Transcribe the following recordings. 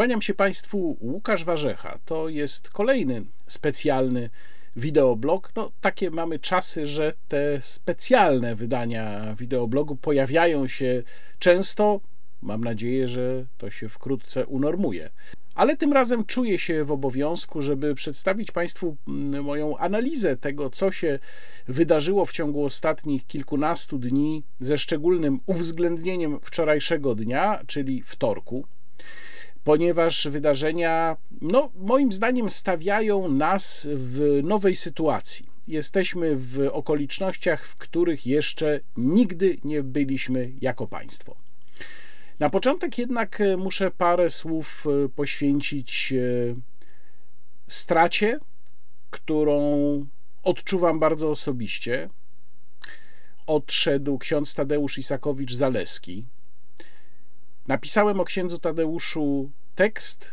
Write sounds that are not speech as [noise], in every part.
Kłaniam się Państwu, Łukasz Warzecha. To jest kolejny specjalny wideoblog. No, takie mamy czasy, że te specjalne wydania wideoblogu pojawiają się często. Mam nadzieję, że to się wkrótce unormuje. Ale tym razem czuję się w obowiązku, żeby przedstawić Państwu mm, moją analizę tego, co się wydarzyło w ciągu ostatnich kilkunastu dni, ze szczególnym uwzględnieniem wczorajszego dnia, czyli wtorku ponieważ wydarzenia, no, moim zdaniem, stawiają nas w nowej sytuacji. Jesteśmy w okolicznościach, w których jeszcze nigdy nie byliśmy jako państwo. Na początek jednak e, muszę parę słów e, poświęcić e, stracie, którą odczuwam bardzo osobiście. Odszedł ksiądz Tadeusz Isakowicz-Zaleski, Napisałem o księdzu Tadeuszu tekst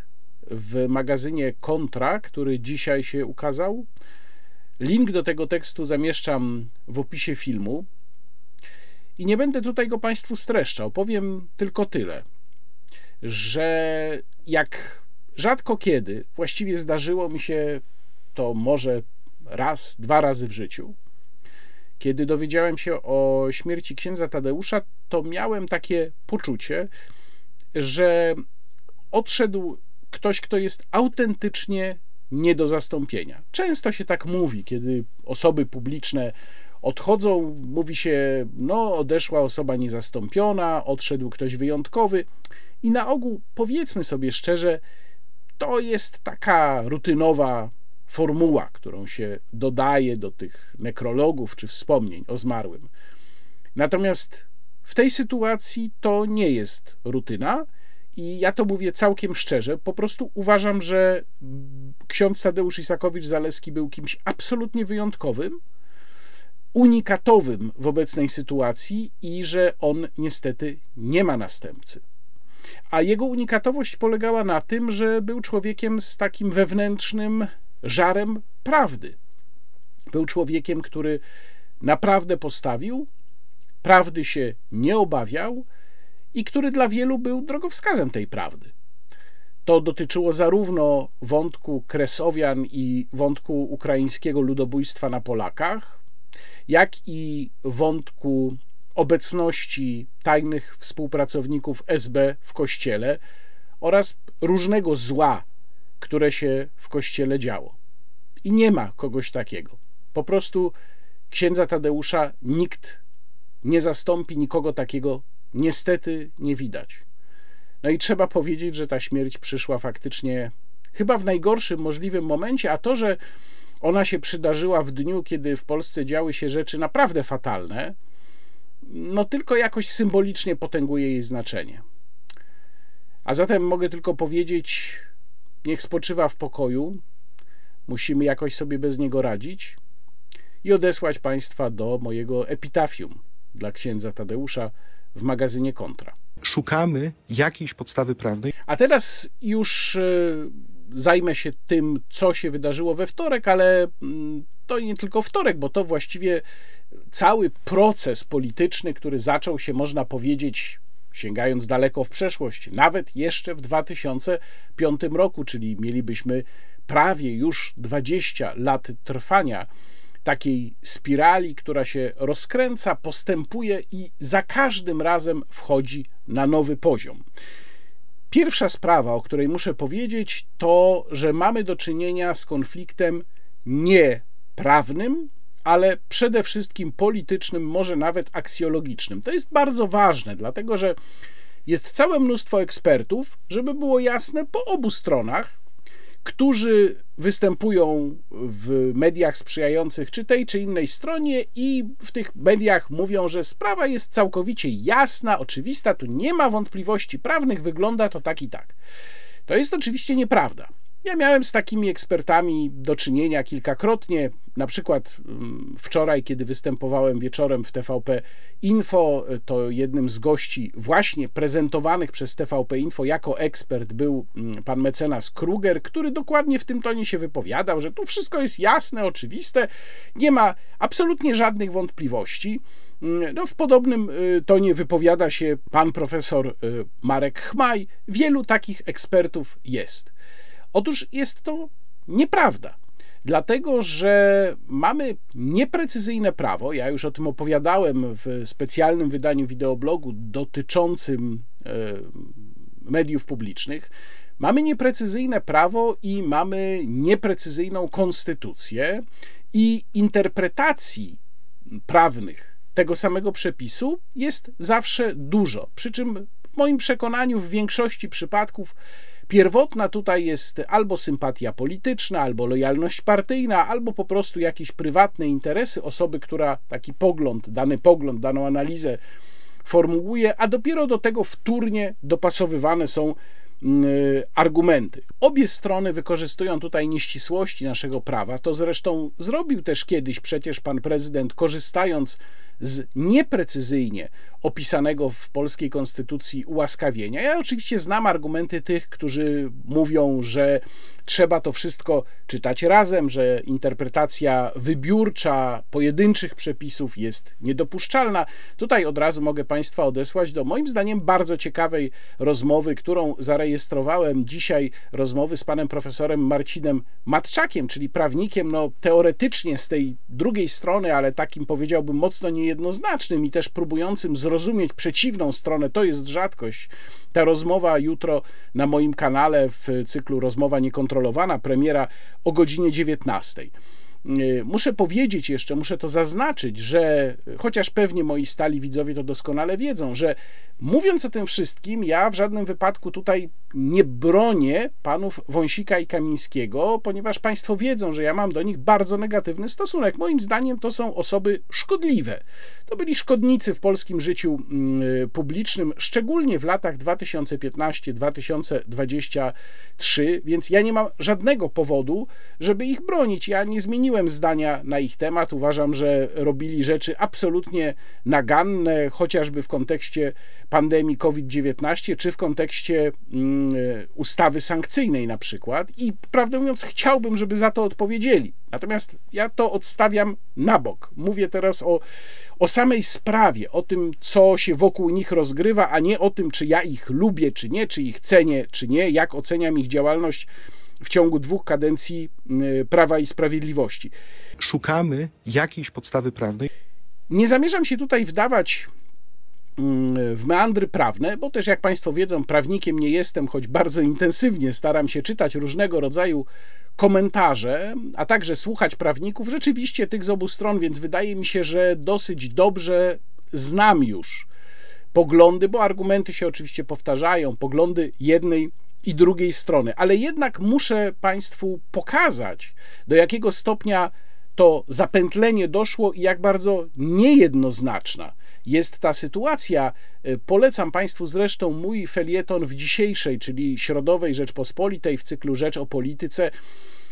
w magazynie Kontra, który dzisiaj się ukazał. Link do tego tekstu zamieszczam w opisie filmu. I nie będę tutaj go Państwu streszczał. Powiem tylko tyle, że jak rzadko kiedy, właściwie zdarzyło mi się to może raz, dwa razy w życiu, kiedy dowiedziałem się o śmierci księdza Tadeusza, to miałem takie poczucie, że odszedł ktoś, kto jest autentycznie nie do zastąpienia. Często się tak mówi, kiedy osoby publiczne odchodzą, mówi się, no, odeszła osoba niezastąpiona, odszedł ktoś wyjątkowy. I na ogół, powiedzmy sobie szczerze, to jest taka rutynowa formuła, którą się dodaje do tych nekrologów czy wspomnień o zmarłym. Natomiast w tej sytuacji to nie jest rutyna i ja to mówię całkiem szczerze. Po prostu uważam, że ksiądz Tadeusz Isakowicz-Zaleski był kimś absolutnie wyjątkowym, unikatowym w obecnej sytuacji i że on niestety nie ma następcy. A jego unikatowość polegała na tym, że był człowiekiem z takim wewnętrznym żarem prawdy. Był człowiekiem, który naprawdę postawił, prawdy się nie obawiał i który dla wielu był drogowskazem tej prawdy. To dotyczyło zarówno wątku Kresowian i wątku ukraińskiego ludobójstwa na Polakach, jak i wątku obecności tajnych współpracowników SB w kościele oraz różnego zła, które się w kościele działo. I nie ma kogoś takiego. Po prostu księdza Tadeusza nikt nie zastąpi, nikogo takiego niestety nie widać. No i trzeba powiedzieć, że ta śmierć przyszła faktycznie chyba w najgorszym możliwym momencie, a to, że ona się przydarzyła w dniu, kiedy w Polsce działy się rzeczy naprawdę fatalne, no tylko jakoś symbolicznie potęguje jej znaczenie. A zatem mogę tylko powiedzieć, niech spoczywa w pokoju, musimy jakoś sobie bez niego radzić i odesłać Państwa do mojego epitafium dla księdza Tadeusza w magazynie Kontra. Szukamy jakiejś podstawy prawnej. A teraz już e, zajmę się tym, co się wydarzyło we wtorek, ale mm, to nie tylko wtorek, bo to właściwie cały proces polityczny, który zaczął się, można powiedzieć, sięgając daleko w przeszłość, nawet jeszcze w 2005 roku, czyli mielibyśmy prawie już 20 lat trwania takiej spirali, która się rozkręca, postępuje i za każdym razem wchodzi na nowy poziom. Pierwsza sprawa, o której muszę powiedzieć, to, że mamy do czynienia z konfliktem nie prawnym, ale przede wszystkim politycznym, może nawet aksjologicznym. To jest bardzo ważne, dlatego że jest całe mnóstwo ekspertów, żeby było jasne, po obu stronach, którzy występują w mediach sprzyjających czy tej, czy innej stronie i w tych mediach mówią, że sprawa jest całkowicie jasna, oczywista, tu nie ma wątpliwości prawnych, wygląda to tak i tak. To jest oczywiście nieprawda. Ja miałem z takimi ekspertami do czynienia kilkakrotnie. Na przykład mm, wczoraj, kiedy występowałem wieczorem w TVP Info, to jednym z gości właśnie prezentowanych przez TVP Info jako ekspert był mm, pan mecenas Kruger, który dokładnie w tym tonie się wypowiadał, że tu wszystko jest jasne, oczywiste, nie ma absolutnie żadnych wątpliwości. Mm, no, w podobnym y, tonie wypowiada się pan profesor y, Marek Chmaj. Wielu takich ekspertów jest. Otóż jest to nieprawda. Dlatego, że mamy nieprecyzyjne prawo. Ja już o tym opowiadałem w specjalnym wydaniu wideoblogu dotyczącym y, mediów publicznych. Mamy nieprecyzyjne prawo i mamy nieprecyzyjną konstytucję i interpretacji prawnych tego samego przepisu jest zawsze dużo. Przy czym w moim przekonaniu w większości przypadków pierwotna tutaj jest albo sympatia polityczna, albo lojalność partyjna, albo po prostu jakieś prywatne interesy osoby, która taki pogląd, dany pogląd, daną analizę formułuje, a dopiero do tego wtórnie dopasowywane są mm, argumenty. Obie strony wykorzystują tutaj nieścisłości naszego prawa. To zresztą zrobił też kiedyś przecież pan prezydent, korzystając z nieprecyzyjnie opisanego w polskiej konstytucji ułaskawienia. Ja oczywiście znam argumenty tych, którzy mówią, że trzeba to wszystko czytać razem, że interpretacja wybiórcza pojedynczych przepisów jest niedopuszczalna. Tutaj od razu mogę Państwa odesłać do moim zdaniem bardzo ciekawej rozmowy, którą zarejestrowałem dzisiaj, rozmowy z panem profesorem Marcinem Matczakiem, czyli prawnikiem, no teoretycznie z tej drugiej strony, ale takim powiedziałbym mocno niejednoznacznym i też próbującym zrozumieć przeciwną stronę. To jest rzadkość. Ta rozmowa jutro na moim kanale w cyklu Rozmowa Niekontrolowana, premiera o godzinie 19. Y, muszę powiedzieć jeszcze, muszę to zaznaczyć, że chociaż pewnie moi stali widzowie to doskonale wiedzą, że mówiąc o tym wszystkim, ja w żadnym wypadku tutaj nie bronię panów Wąsika i Kamińskiego, ponieważ państwo wiedzą, że ja mam do nich bardzo negatywny stosunek. Moim zdaniem to są osoby szkodliwe. To byli szkodnicy w polskim życiu mm, y, publicznym, szczególnie w latach 2015-2023, więc ja nie mam żadnego powodu, żeby ich bronić. Ja nie zmieniłem zmieniłem zdania na ich temat. Uważam, że robili rzeczy absolutnie naganne, chociażby w kontekście pandemii COVID-19, czy w kontekście mm, ustawy sankcyjnej na przykład. I prawdę mówiąc, chciałbym, żeby za to odpowiedzieli. Natomiast ja to odstawiam na bok. Mówię teraz o, o samej sprawie, o tym, co się wokół nich rozgrywa, a nie o tym, czy ja ich lubię, czy nie, czy ich cenię, czy nie, jak oceniam ich działalność w ciągu dwóch kadencji y, Prawa i Sprawiedliwości. Szukamy jakiejś podstawy prawnej. Nie zamierzam się tutaj wdawać mm, w meandry prawne, bo też jak Państwo wiedzą, prawnikiem nie jestem, choć bardzo intensywnie staram się czytać różnego rodzaju komentarze, a także słuchać prawników, rzeczywiście tych z obu stron, więc wydaje mi się, że dosyć dobrze znam już poglądy, bo argumenty się oczywiście powtarzają, poglądy jednej i drugiej strony. Ale jednak muszę Państwu pokazać, do jakiego stopnia to zapętlenie doszło i jak bardzo niejednoznaczna jest ta sytuacja. Polecam Państwu zresztą mój felieton w dzisiejszej, czyli środowej Rzeczpospolitej w cyklu Rzecz o Polityce,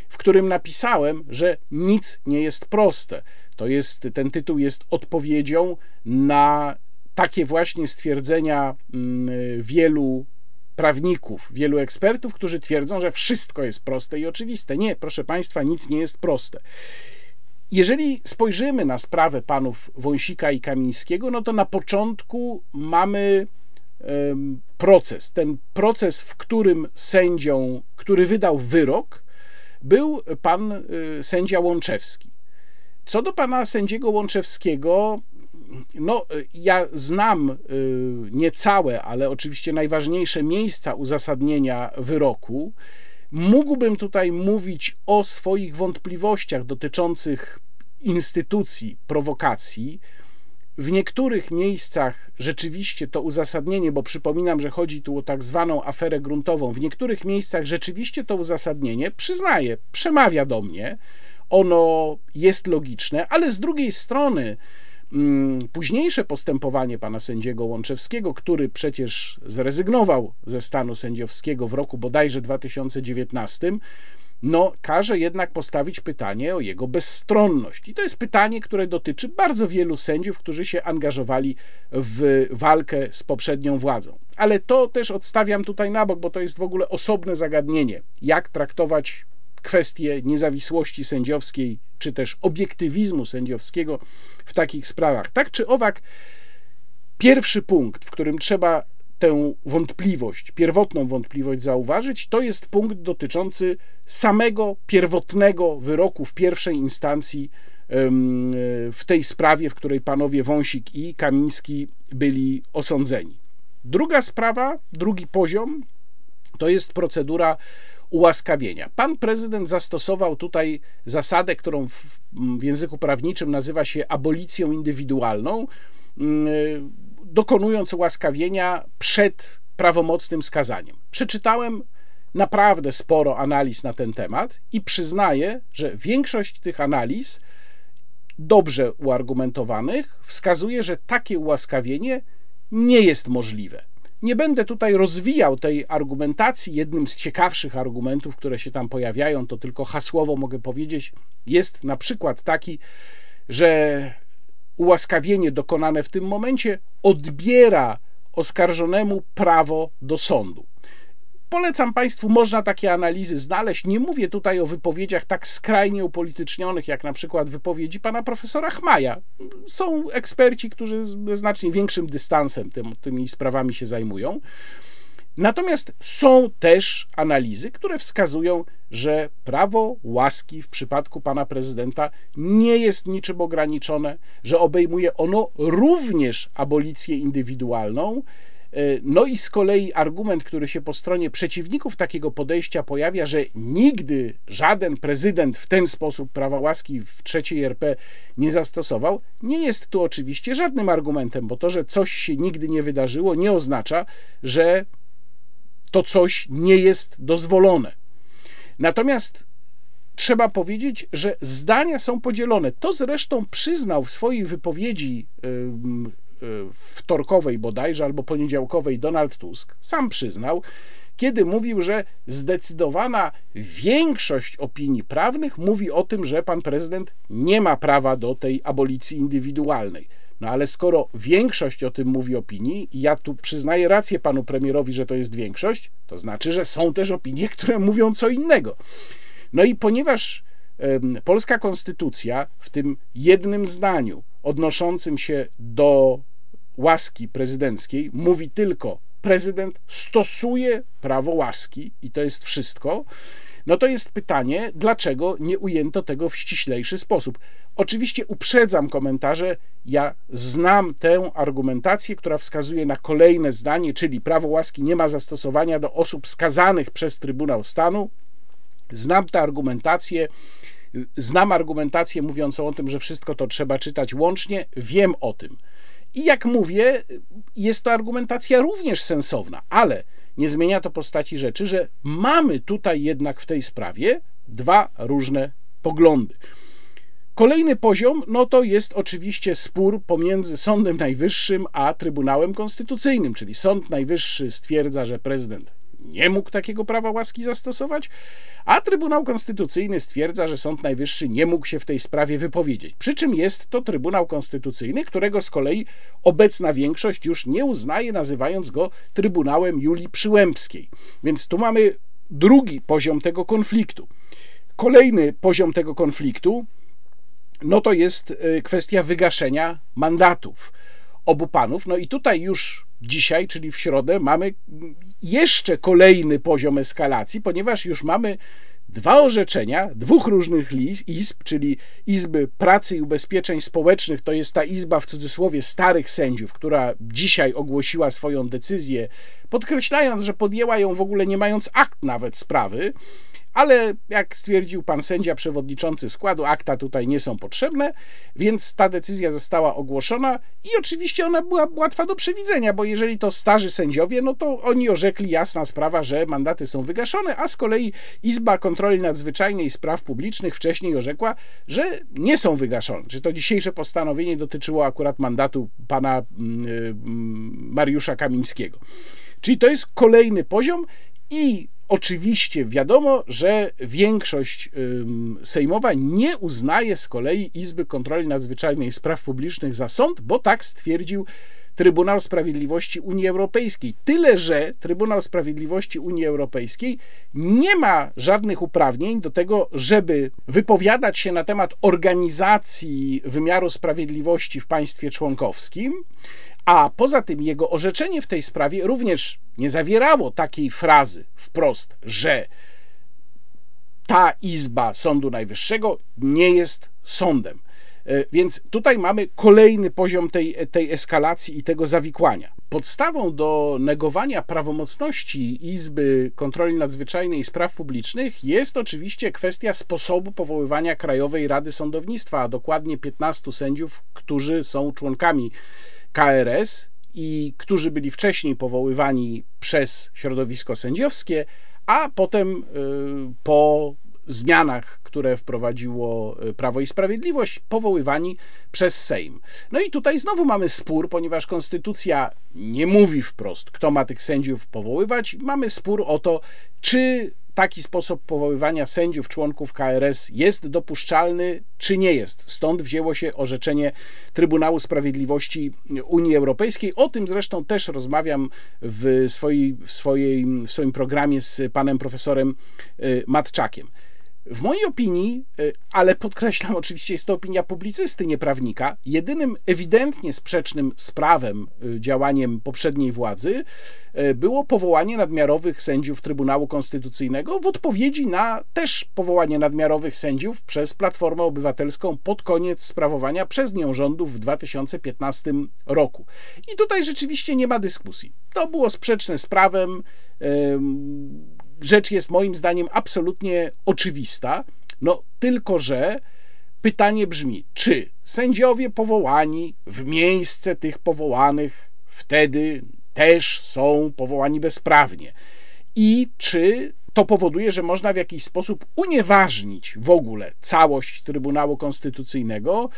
w którym napisałem, że nic nie jest proste. To jest, ten tytuł jest odpowiedzią na takie właśnie stwierdzenia mm, wielu prawników, wielu ekspertów, którzy twierdzą, że wszystko jest proste i oczywiste. Nie, proszę Państwa, nic nie jest proste. Jeżeli spojrzymy na sprawę panów Wąsika i Kamińskiego, no to na początku mamy proces. Ten proces, w którym sędzią, który wydał wyrok, był pan y, sędzia Łączewski. Co do pana sędziego Łączewskiego, no, ja znam y, niecałe, ale oczywiście najważniejsze miejsca uzasadnienia wyroku. Mógłbym tutaj mówić o swoich wątpliwościach dotyczących instytucji prowokacji. W niektórych miejscach rzeczywiście to uzasadnienie, bo przypominam, że chodzi tu o tak zwaną aferę gruntową, w niektórych miejscach rzeczywiście to uzasadnienie, przyznaję, przemawia do mnie. Ono jest logiczne, ale z drugiej strony, późniejsze postępowanie pana sędziego Łączewskiego, który przecież zrezygnował ze stanu sędziowskiego w roku bodajże 2019, no, każe jednak postawić pytanie o jego bezstronność. I to jest pytanie, które dotyczy bardzo wielu sędziów, którzy się angażowali w walkę z poprzednią władzą. Ale to też odstawiam tutaj na bok, bo to jest w ogóle osobne zagadnienie. Jak traktować kwestie niezawisłości sędziowskiej, czy też obiektywizmu sędziowskiego w takich sprawach. Tak czy owak, pierwszy punkt, w którym trzeba tę wątpliwość, pierwotną wątpliwość zauważyć, to jest punkt dotyczący samego pierwotnego wyroku w pierwszej instancji w tej sprawie, w której panowie Wąsik i Kamiński byli osądzeni. Druga sprawa, drugi poziom, to jest procedura ułaskawienia. Pan prezydent zastosował tutaj zasadę, którą w, w języku prawniczym nazywa się abolicją indywidualną dokonując ułaskawienia przed prawomocnym skazaniem. Przeczytałem naprawdę sporo analiz na ten temat i przyznaję, że większość tych analiz, dobrze uargumentowanych, wskazuje, że takie ułaskawienie nie jest możliwe. Nie będę tutaj rozwijał tej argumentacji. Jednym z ciekawszych argumentów, które się tam pojawiają, to tylko hasłowo mogę powiedzieć, jest na przykład taki, że ułaskawienie dokonane w tym momencie odbiera oskarżonemu prawo do sądu. Polecam Państwu, można takie analizy znaleźć. Nie mówię tutaj o wypowiedziach tak skrajnie upolitycznionych, jak na przykład wypowiedzi pana profesora Chmaja. Są eksperci, którzy z znacznie większym dystansem tym, tymi sprawami się zajmują. Natomiast są też analizy, które wskazują, że prawo łaski w przypadku pana prezydenta nie jest niczym ograniczone, że obejmuje ono również abolicję indywidualną. E, no i z kolei argument, który się po stronie przeciwników takiego podejścia pojawia, że nigdy żaden prezydent w ten sposób prawa łaski w trzeciej RP nie zastosował, nie jest tu oczywiście żadnym argumentem, bo to, że coś się nigdy nie wydarzyło, nie oznacza, że to coś nie jest dozwolone. Natomiast trzeba powiedzieć, że zdania są podzielone. To zresztą przyznał w swojej wypowiedzi wtorkowej bodajże albo poniedziałkowej Donald Tusk. Sam przyznał, kiedy mówił, że zdecydowana większość opinii prawnych mówi o tym, że pan prezydent nie ma prawa do tej abolicji indywidualnej. No ale skoro większość o tym mówi opinii, i ja tu przyznaję rację panu premierowi, że to jest większość, to znaczy, że są też opinie, które mówią co innego. No i ponieważ polska konstytucja w tym jednym zdaniu odnoszącym się do łaski prezydenckiej mówi tylko prezydent stosuje prawo łaski i to jest wszystko, no to jest pytanie, dlaczego nie ujęto tego w ściślejszy sposób. Oczywiście uprzedzam komentarze, ja znam tę argumentację, która wskazuje na kolejne zdanie, czyli prawo łaski nie ma zastosowania do osób skazanych przez Trybunał Stanu. Znam tę argumentację. Znam argumentację mówiącą o tym, że wszystko to trzeba czytać łącznie, wiem o tym. I jak mówię, jest to argumentacja również sensowna, ale nie zmienia to postaci rzeczy, że mamy tutaj jednak w tej sprawie dwa różne poglądy. Kolejny poziom, no to jest oczywiście spór pomiędzy Sądem Najwyższym a Trybunałem Konstytucyjnym, czyli Sąd Najwyższy stwierdza, że prezydent nie mógł takiego prawa łaski zastosować, a Trybunał Konstytucyjny stwierdza, że Sąd Najwyższy nie mógł się w tej sprawie wypowiedzieć. Przy czym jest to Trybunał Konstytucyjny, którego z kolei obecna większość już nie uznaje, nazywając go Trybunałem Julii Przyłębskiej. Więc tu mamy drugi poziom tego konfliktu. Kolejny poziom tego konfliktu no to jest y, kwestia wygaszenia mandatów obu panów. No i tutaj już dzisiaj, czyli w środę, mamy jeszcze kolejny poziom eskalacji, ponieważ już mamy dwa orzeczenia dwóch różnych izb, czyli Izby Pracy i Ubezpieczeń Społecznych, to jest ta izba w cudzysłowie starych sędziów, która dzisiaj ogłosiła swoją decyzję, podkreślając, że podjęła ją w ogóle nie mając akt nawet sprawy, ale jak stwierdził pan sędzia przewodniczący składu, akta tutaj nie są potrzebne, więc ta decyzja została ogłoszona i oczywiście ona była łatwa do przewidzenia, bo jeżeli to starzy sędziowie, no to oni orzekli jasna sprawa, że mandaty są wygaszone, a z kolei Izba Kontroli Nadzwyczajnej Spraw Publicznych wcześniej orzekła, że nie są wygaszone. Czy to dzisiejsze postanowienie dotyczyło akurat mandatu pana mm, y, Mariusza Kamińskiego. Czyli to jest kolejny poziom i Oczywiście wiadomo, że większość sejmowa nie uznaje z kolei Izby Kontroli Nadzwyczajnej Spraw Publicznych za sąd, bo tak stwierdził Trybunał Sprawiedliwości Unii Europejskiej. Tyle, że Trybunał Sprawiedliwości Unii Europejskiej nie ma żadnych uprawnień do tego, żeby wypowiadać się na temat organizacji wymiaru sprawiedliwości w państwie członkowskim, a poza tym jego orzeczenie w tej sprawie również nie zawierało takiej frazy wprost, że ta izba Sądu Najwyższego nie jest sądem. E, więc tutaj mamy kolejny poziom tej, tej eskalacji i tego zawikłania. Podstawą do negowania prawomocności Izby Kontroli Nadzwyczajnej i Spraw Publicznych jest oczywiście kwestia sposobu powoływania Krajowej Rady Sądownictwa, a dokładnie 15 sędziów, którzy są członkami KRS i którzy byli wcześniej powoływani przez środowisko sędziowskie, a potem y, po zmianach, które wprowadziło y, Prawo i Sprawiedliwość, powoływani przez Sejm. No i tutaj znowu mamy spór, ponieważ konstytucja nie mówi wprost, kto ma tych sędziów powoływać. Mamy spór o to, czy taki sposób powoływania sędziów, członków KRS jest dopuszczalny, czy nie jest. Stąd wzięło się orzeczenie Trybunału Sprawiedliwości Unii Europejskiej. O tym zresztą też rozmawiam w, swojej, w, swojej, w swoim programie z panem profesorem y, Matczakiem. W mojej opinii, y, ale podkreślam, oczywiście jest to opinia publicysty, nie prawnika, jedynym ewidentnie sprzecznym z prawem y, działaniem poprzedniej władzy y, było powołanie nadmiarowych sędziów Trybunału Konstytucyjnego w odpowiedzi na też powołanie nadmiarowych sędziów przez Platformę Obywatelską pod koniec sprawowania przez nią rządów w 2015 roku. I tutaj rzeczywiście nie ma dyskusji. To było sprzeczne z prawem rzecz jest moim zdaniem absolutnie oczywista, no tylko że pytanie brzmi, czy sędziowie powołani w miejsce tych powołanych wtedy też są powołani bezprawnie? I czy to powoduje, że można w jakiś sposób unieważnić w ogóle całość Trybunału Konstytucyjnego,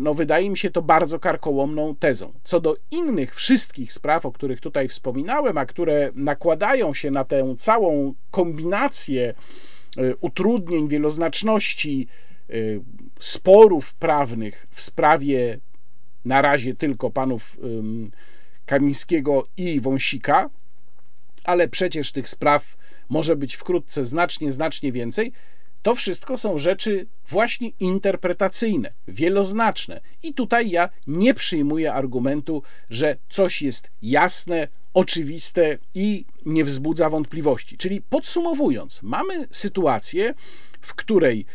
no wydaje mi się to bardzo karkołomną tezą. Co do innych wszystkich spraw, o których tutaj wspominałem, a które nakładają się na tę całą kombinację e, utrudnień, wieloznaczności, e, sporów prawnych w sprawie na razie tylko panów Kamińskiego i Wąsika, ale przecież tych spraw może być wkrótce znacznie, znacznie więcej, to wszystko są rzeczy właśnie interpretacyjne, wieloznaczne. I tutaj ja nie przyjmuję argumentu, że coś jest jasne, oczywiste i nie wzbudza wątpliwości. Czyli podsumowując, mamy sytuację, w której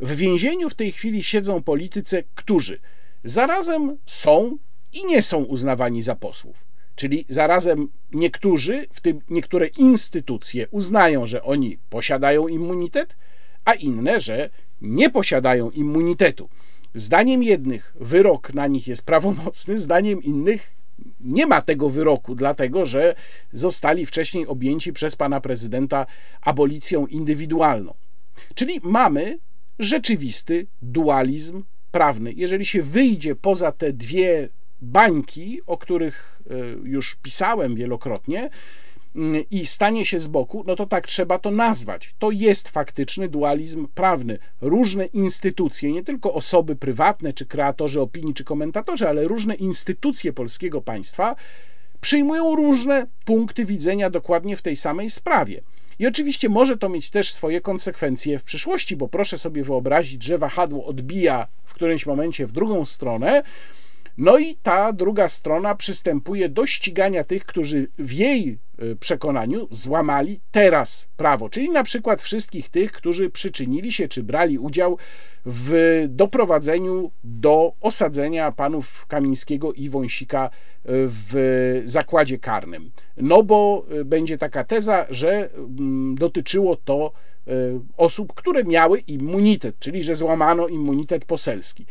w więzieniu w tej chwili siedzą politycy, którzy zarazem są i nie są uznawani za posłów. Czyli zarazem niektórzy, w tym niektóre instytucje uznają, że oni posiadają immunitet, a inne, że nie posiadają immunitetu. Zdaniem jednych wyrok na nich jest prawomocny, zdaniem innych nie ma tego wyroku, dlatego że zostali wcześniej objęci przez pana prezydenta abolicją indywidualną. Czyli mamy rzeczywisty dualizm prawny. Jeżeli się wyjdzie poza te dwie bańki, o których e, już pisałem wielokrotnie, i stanie się z boku, no to tak trzeba to nazwać. To jest faktyczny dualizm prawny. Różne instytucje, nie tylko osoby prywatne, czy kreatorzy opinii, czy komentatorzy, ale różne instytucje polskiego państwa przyjmują różne punkty widzenia dokładnie w tej samej sprawie. I oczywiście może to mieć też swoje konsekwencje w przyszłości, bo proszę sobie wyobrazić, że wahadło odbija w którymś momencie w drugą stronę, No i ta druga strona przystępuje do ścigania tych, którzy w jej e, przekonaniu złamali teraz prawo, czyli na przykład wszystkich tych, którzy przyczynili się czy brali udział w doprowadzeniu do osadzenia panów Kamińskiego i Wąsika e, w zakładzie karnym. No bo e, będzie taka teza, że mm, dotyczyło to osób, które miały immunitet, czyli że złamano immunitet poselski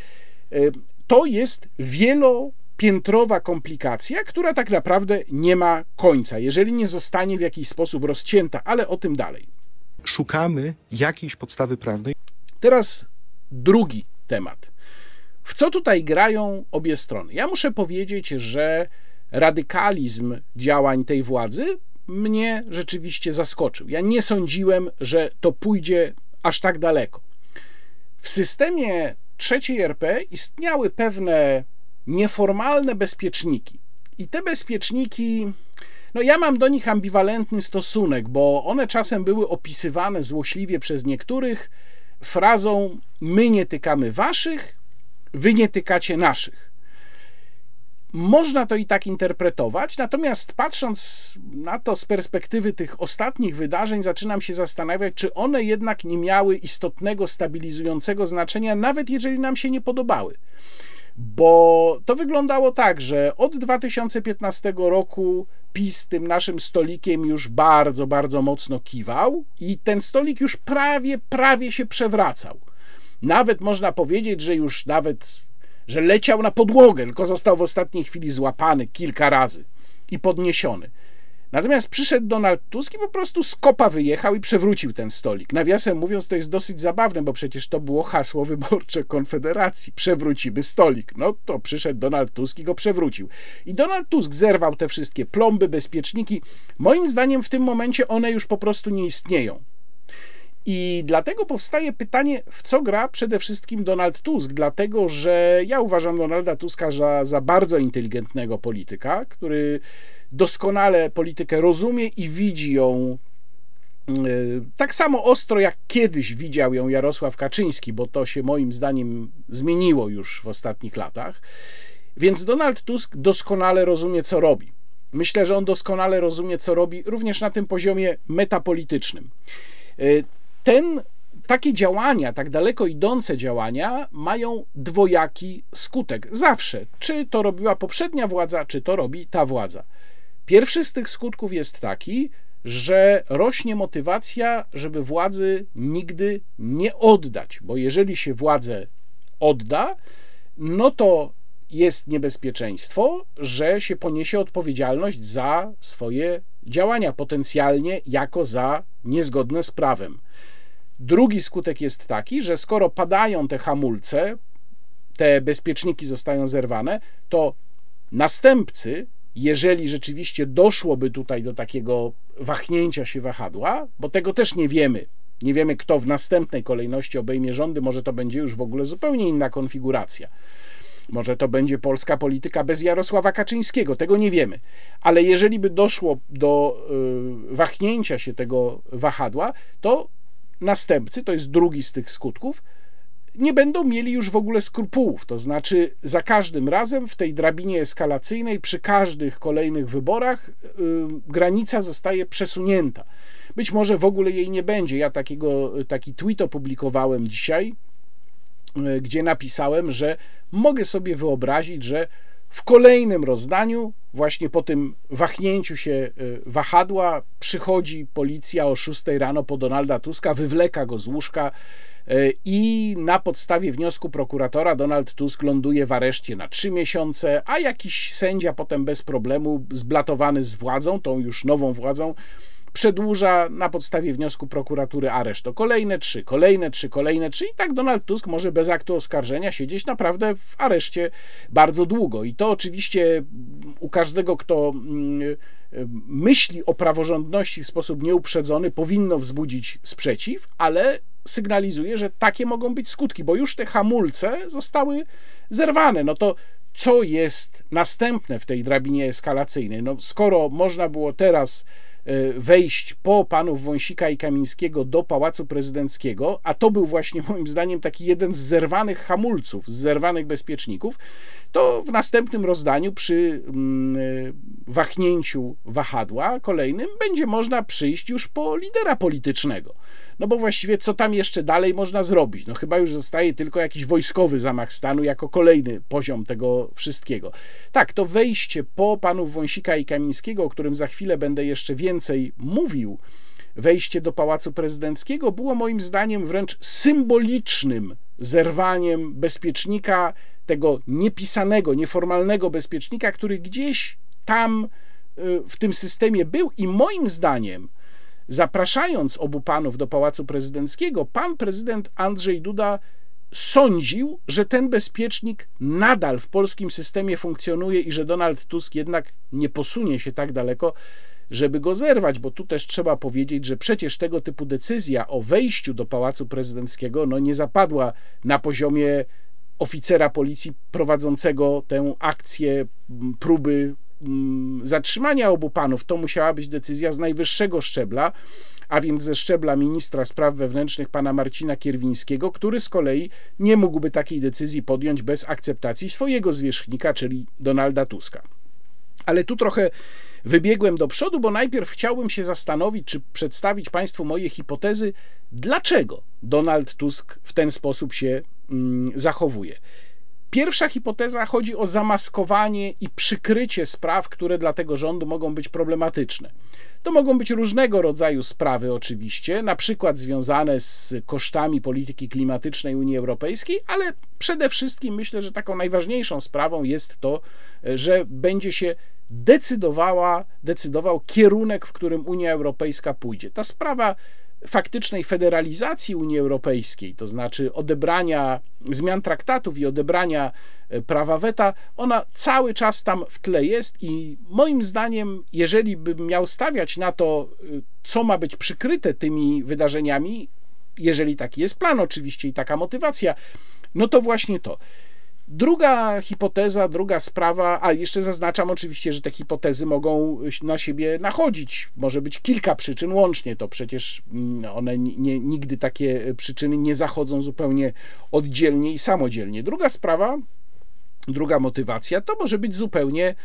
to jest wielopiętrowa komplikacja, która tak naprawdę nie ma końca, jeżeli nie zostanie w jakiś sposób rozcięta, ale o tym dalej. Szukamy jakiejś podstawy prawnej. Teraz drugi temat. W co tutaj grają obie strony? Ja muszę powiedzieć, że radykalizm działań tej władzy mnie rzeczywiście zaskoczył. Ja nie sądziłem, że to pójdzie aż tak daleko. W systemie trzeciej RP istniały pewne nieformalne bezpieczniki. I te bezpieczniki, no ja mam do nich ambiwalentny stosunek, bo one czasem były opisywane złośliwie przez niektórych frazą: My nie tykamy waszych, wy nie tykacie naszych. Można to i tak interpretować, natomiast patrząc na to z perspektywy tych ostatnich wydarzeń, zaczynam się zastanawiać, czy one jednak nie miały istotnego stabilizującego znaczenia, nawet jeżeli nam się nie podobały. Bo to wyglądało tak, że od 2015 roku PiS tym naszym stolikiem już bardzo, bardzo mocno kiwał i ten stolik już prawie, prawie się przewracał. Nawet można powiedzieć, że już nawet że leciał na podłogę, tylko został w ostatniej chwili złapany kilka razy i podniesiony. Natomiast przyszedł Donald Tusk i po prostu z kopa wyjechał i przewrócił ten stolik. Nawiasem mówiąc, to jest dosyć zabawne, bo przecież to było hasło wyborcze Konfederacji. Przewrócimy stolik. No to przyszedł Donald Tusk i go przewrócił. I Donald Tusk zerwał te wszystkie plomby, bezpieczniki. Moim zdaniem w tym momencie one już po prostu nie istnieją. I dlatego powstaje pytanie, w co gra przede wszystkim Donald Tusk, dlatego że ja uważam Donalda Tuska za, za bardzo inteligentnego polityka, który doskonale politykę rozumie i widzi ją e, tak samo ostro, jak kiedyś widział ją Jarosław Kaczyński, bo to się moim zdaniem zmieniło już w ostatnich latach. Więc Donald Tusk doskonale rozumie, co robi. Myślę, że on doskonale rozumie, co robi również na tym poziomie metapolitycznym. Ten, takie działania, tak daleko idące działania mają dwojaki skutek. Zawsze. Czy to robiła poprzednia władza, czy to robi ta władza. Pierwszy z tych skutków jest taki, że rośnie motywacja, żeby władzy nigdy nie oddać, bo jeżeli się władzę odda, no to jest niebezpieczeństwo, że się poniesie odpowiedzialność za swoje działania, potencjalnie jako za niezgodne z prawem. Drugi skutek jest taki, że skoro padają te hamulce, te bezpieczniki zostają zerwane, to następcy, jeżeli rzeczywiście doszłoby tutaj do takiego wahnięcia się wahadła, bo tego też nie wiemy, nie wiemy, kto w następnej kolejności obejmie rządy, może to będzie już w ogóle zupełnie inna konfiguracja. Może to będzie polska polityka bez Jarosława Kaczyńskiego, tego nie wiemy. Ale jeżeli by doszło do y, wahnięcia się tego wahadła, to następcy, to jest drugi z tych skutków, nie będą mieli już w ogóle skrupułów. To znaczy, za każdym razem w tej drabinie eskalacyjnej, przy każdych kolejnych wyborach, yy, granica zostaje przesunięta. Być może w ogóle jej nie będzie. Ja takiego, taki tweet opublikowałem dzisiaj, yy, gdzie napisałem, że mogę sobie wyobrazić, że w kolejnym rozdaniu, właśnie po tym wahnięciu się y, wahadła, przychodzi policja o 6 rano po Donalda Tuska, wywleka go z łóżka y, i na podstawie wniosku prokuratora Donald Tusk ląduje w areszcie na 3 miesiące, a jakiś sędzia potem bez problemu, zblatowany z władzą, tą już nową władzą, przedłuża na podstawie wniosku prokuratury areszt to kolejne trzy, kolejne trzy, kolejne trzy i tak Donald Tusk może bez aktu oskarżenia siedzieć naprawdę w areszcie bardzo długo. I to oczywiście u każdego, kto mm, myśli o praworządności w sposób nieuprzedzony, powinno wzbudzić sprzeciw, ale sygnalizuje, że takie mogą być skutki, bo już te hamulce zostały zerwane. No to co jest następne w tej drabinie eskalacyjnej? No, skoro można było teraz wejść po panów Wąsika i Kamińskiego do Pałacu Prezydenckiego, a to był właśnie moim zdaniem taki jeden z zerwanych hamulców, z zerwanych bezpieczników, to w następnym rozdaniu przy mm, e, wahnięciu wahadła kolejnym będzie można przyjść już po lidera politycznego. No bo właściwie co tam jeszcze dalej można zrobić? No chyba już zostaje tylko jakiś wojskowy zamach stanu jako kolejny poziom tego wszystkiego. Tak, to wejście po panów Wąsika i Kamińskiego, o którym za chwilę będę jeszcze więcej mówił, wejście do Pałacu Prezydenckiego było moim zdaniem wręcz symbolicznym zerwaniem bezpiecznika, tego niepisanego, nieformalnego bezpiecznika, który gdzieś tam y, w tym systemie był i moim zdaniem Zapraszając obu panów do Pałacu Prezydenckiego, pan prezydent Andrzej Duda sądził, że ten bezpiecznik nadal w polskim systemie funkcjonuje i że Donald Tusk jednak nie posunie się tak daleko, żeby go zerwać, bo tu też trzeba powiedzieć, że przecież tego typu decyzja o wejściu do Pałacu Prezydenckiego no, nie zapadła na poziomie oficera policji prowadzącego tę akcję próby zatrzymania obu panów to musiała być decyzja z najwyższego szczebla, a więc ze szczebla ministra spraw wewnętrznych pana Marcina Kierwińskiego, który z kolei nie mógłby takiej decyzji podjąć bez akceptacji swojego zwierzchnika, czyli Donalda Tuska. Ale tu trochę wybiegłem do przodu, bo najpierw chciałbym się zastanowić, czy przedstawić Państwu moje hipotezy, dlaczego Donald Tusk w ten sposób się mm, zachowuje. Pierwsza hipoteza chodzi o zamaskowanie i przykrycie spraw, które dla tego rządu mogą być problematyczne. To mogą być różnego rodzaju sprawy, oczywiście, na przykład związane z kosztami polityki klimatycznej Unii Europejskiej, ale przede wszystkim myślę, że taką najważniejszą sprawą jest to, że będzie się decydowała, decydował kierunek, w którym Unia Europejska pójdzie. Ta sprawa faktycznej federalizacji Unii Europejskiej, to znaczy odebrania zmian traktatów i odebrania e, prawa weta, ona cały czas tam w tle jest i moim zdaniem, jeżeli bym miał stawiać na to, e, co ma być przykryte tymi wydarzeniami, jeżeli taki jest plan oczywiście i taka motywacja, no to właśnie to. Druga hipoteza, druga sprawa, a jeszcze zaznaczam oczywiście, że te hipotezy mogą na siebie nachodzić. Może być kilka przyczyn łącznie, to przecież mm, one nie, nigdy takie przyczyny nie zachodzą zupełnie oddzielnie i samodzielnie. Druga sprawa, druga motywacja to może być zupełnie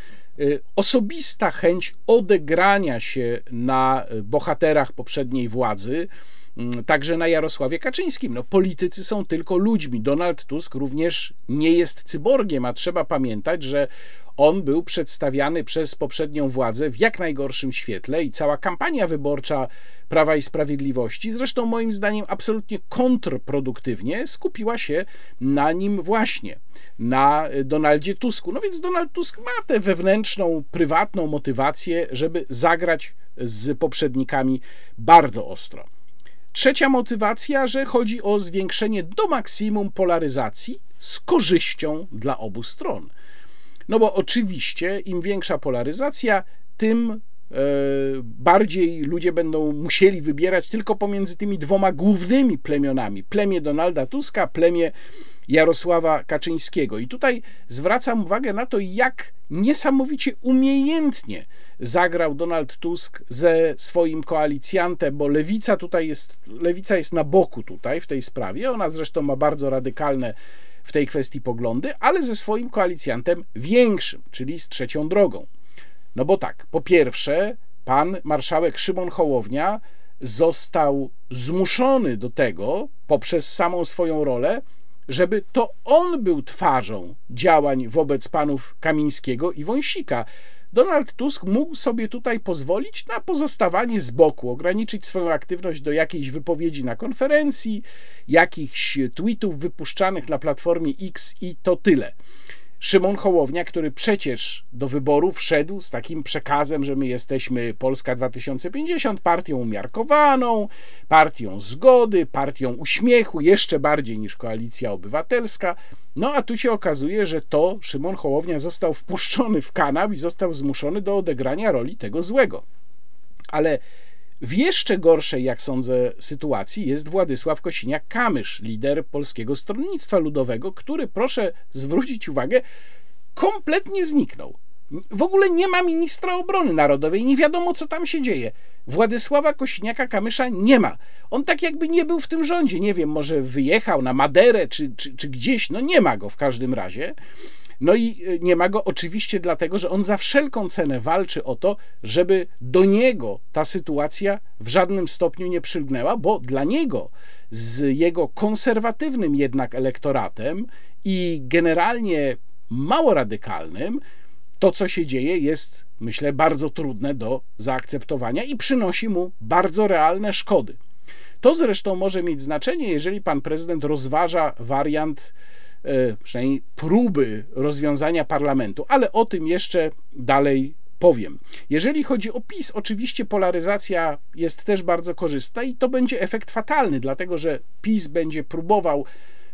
y, osobista chęć odegrania się na bohaterach poprzedniej władzy także na Jarosławie Kaczyńskim. No, politycy są tylko ludźmi. Donald Tusk również nie jest cyborgiem, a trzeba pamiętać, że on był przedstawiany przez poprzednią władzę w jak najgorszym świetle i cała kampania wyborcza Prawa i Sprawiedliwości, zresztą moim zdaniem absolutnie kontrproduktywnie, skupiła się na nim właśnie, na Donaldzie Tusku. No więc Donald Tusk ma tę wewnętrzną, prywatną motywację, żeby zagrać z poprzednikami bardzo ostro. Trzecia motywacja, że chodzi o zwiększenie do maksimum polaryzacji z korzyścią dla obu stron. No bo oczywiście im większa polaryzacja, tym e, bardziej ludzie będą musieli wybierać tylko pomiędzy tymi dwoma głównymi plemionami: plemię Donalda Tuska, plemię Jarosława Kaczyńskiego. I tutaj zwracam uwagę na to, jak niesamowicie umiejętnie zagrał Donald Tusk ze swoim koalicjantem, bo lewica tutaj jest, lewica jest na boku tutaj w tej sprawie. Ona zresztą ma bardzo radykalne w tej kwestii poglądy, ale ze swoim koalicjantem większym, czyli z trzecią drogą. No bo tak, po pierwsze, pan marszałek Szymon Hołownia został zmuszony do tego poprzez samą swoją rolę, żeby to on był twarzą działań wobec panów Kamińskiego i Wąsika. Donald Tusk mógł sobie tutaj pozwolić na pozostawanie z boku, ograniczyć swoją aktywność do jakiejś wypowiedzi na konferencji, jakichś tweetów wypuszczanych na platformie X i to tyle. Szymon Hołownia, który przecież do wyborów szedł z takim przekazem, że my jesteśmy Polska 2050, partią umiarkowaną, partią zgody, partią uśmiechu, jeszcze bardziej niż koalicja obywatelska. No a tu się okazuje, że to Szymon Hołownia został wpuszczony w kanał i został zmuszony do odegrania roli tego złego. Ale w jeszcze gorszej, jak sądzę, sytuacji jest Władysław Kosiniak-Kamysz, lider Polskiego Stronnictwa Ludowego, który, proszę zwrócić uwagę, kompletnie zniknął. W ogóle nie ma ministra obrony narodowej, nie wiadomo co tam się dzieje. Władysława Kośniaka-Kamysza nie ma. On tak jakby nie był w tym rządzie. Nie wiem, może wyjechał na Maderę czy, czy, czy gdzieś. No nie ma go w każdym razie. No i e, nie ma go oczywiście dlatego, że on za wszelką cenę walczy o to, żeby do niego ta sytuacja w żadnym stopniu nie przylgnęła, bo dla niego z jego konserwatywnym jednak elektoratem i generalnie mało radykalnym, to co się dzieje jest, myślę, bardzo trudne do zaakceptowania i przynosi mu bardzo realne szkody. To zresztą może mieć znaczenie, jeżeli pan prezydent rozważa wariant przynajmniej próby rozwiązania parlamentu, ale o tym jeszcze dalej powiem. Jeżeli chodzi o PiS, oczywiście polaryzacja jest też bardzo korzystna i to będzie efekt fatalny, dlatego że PiS będzie próbował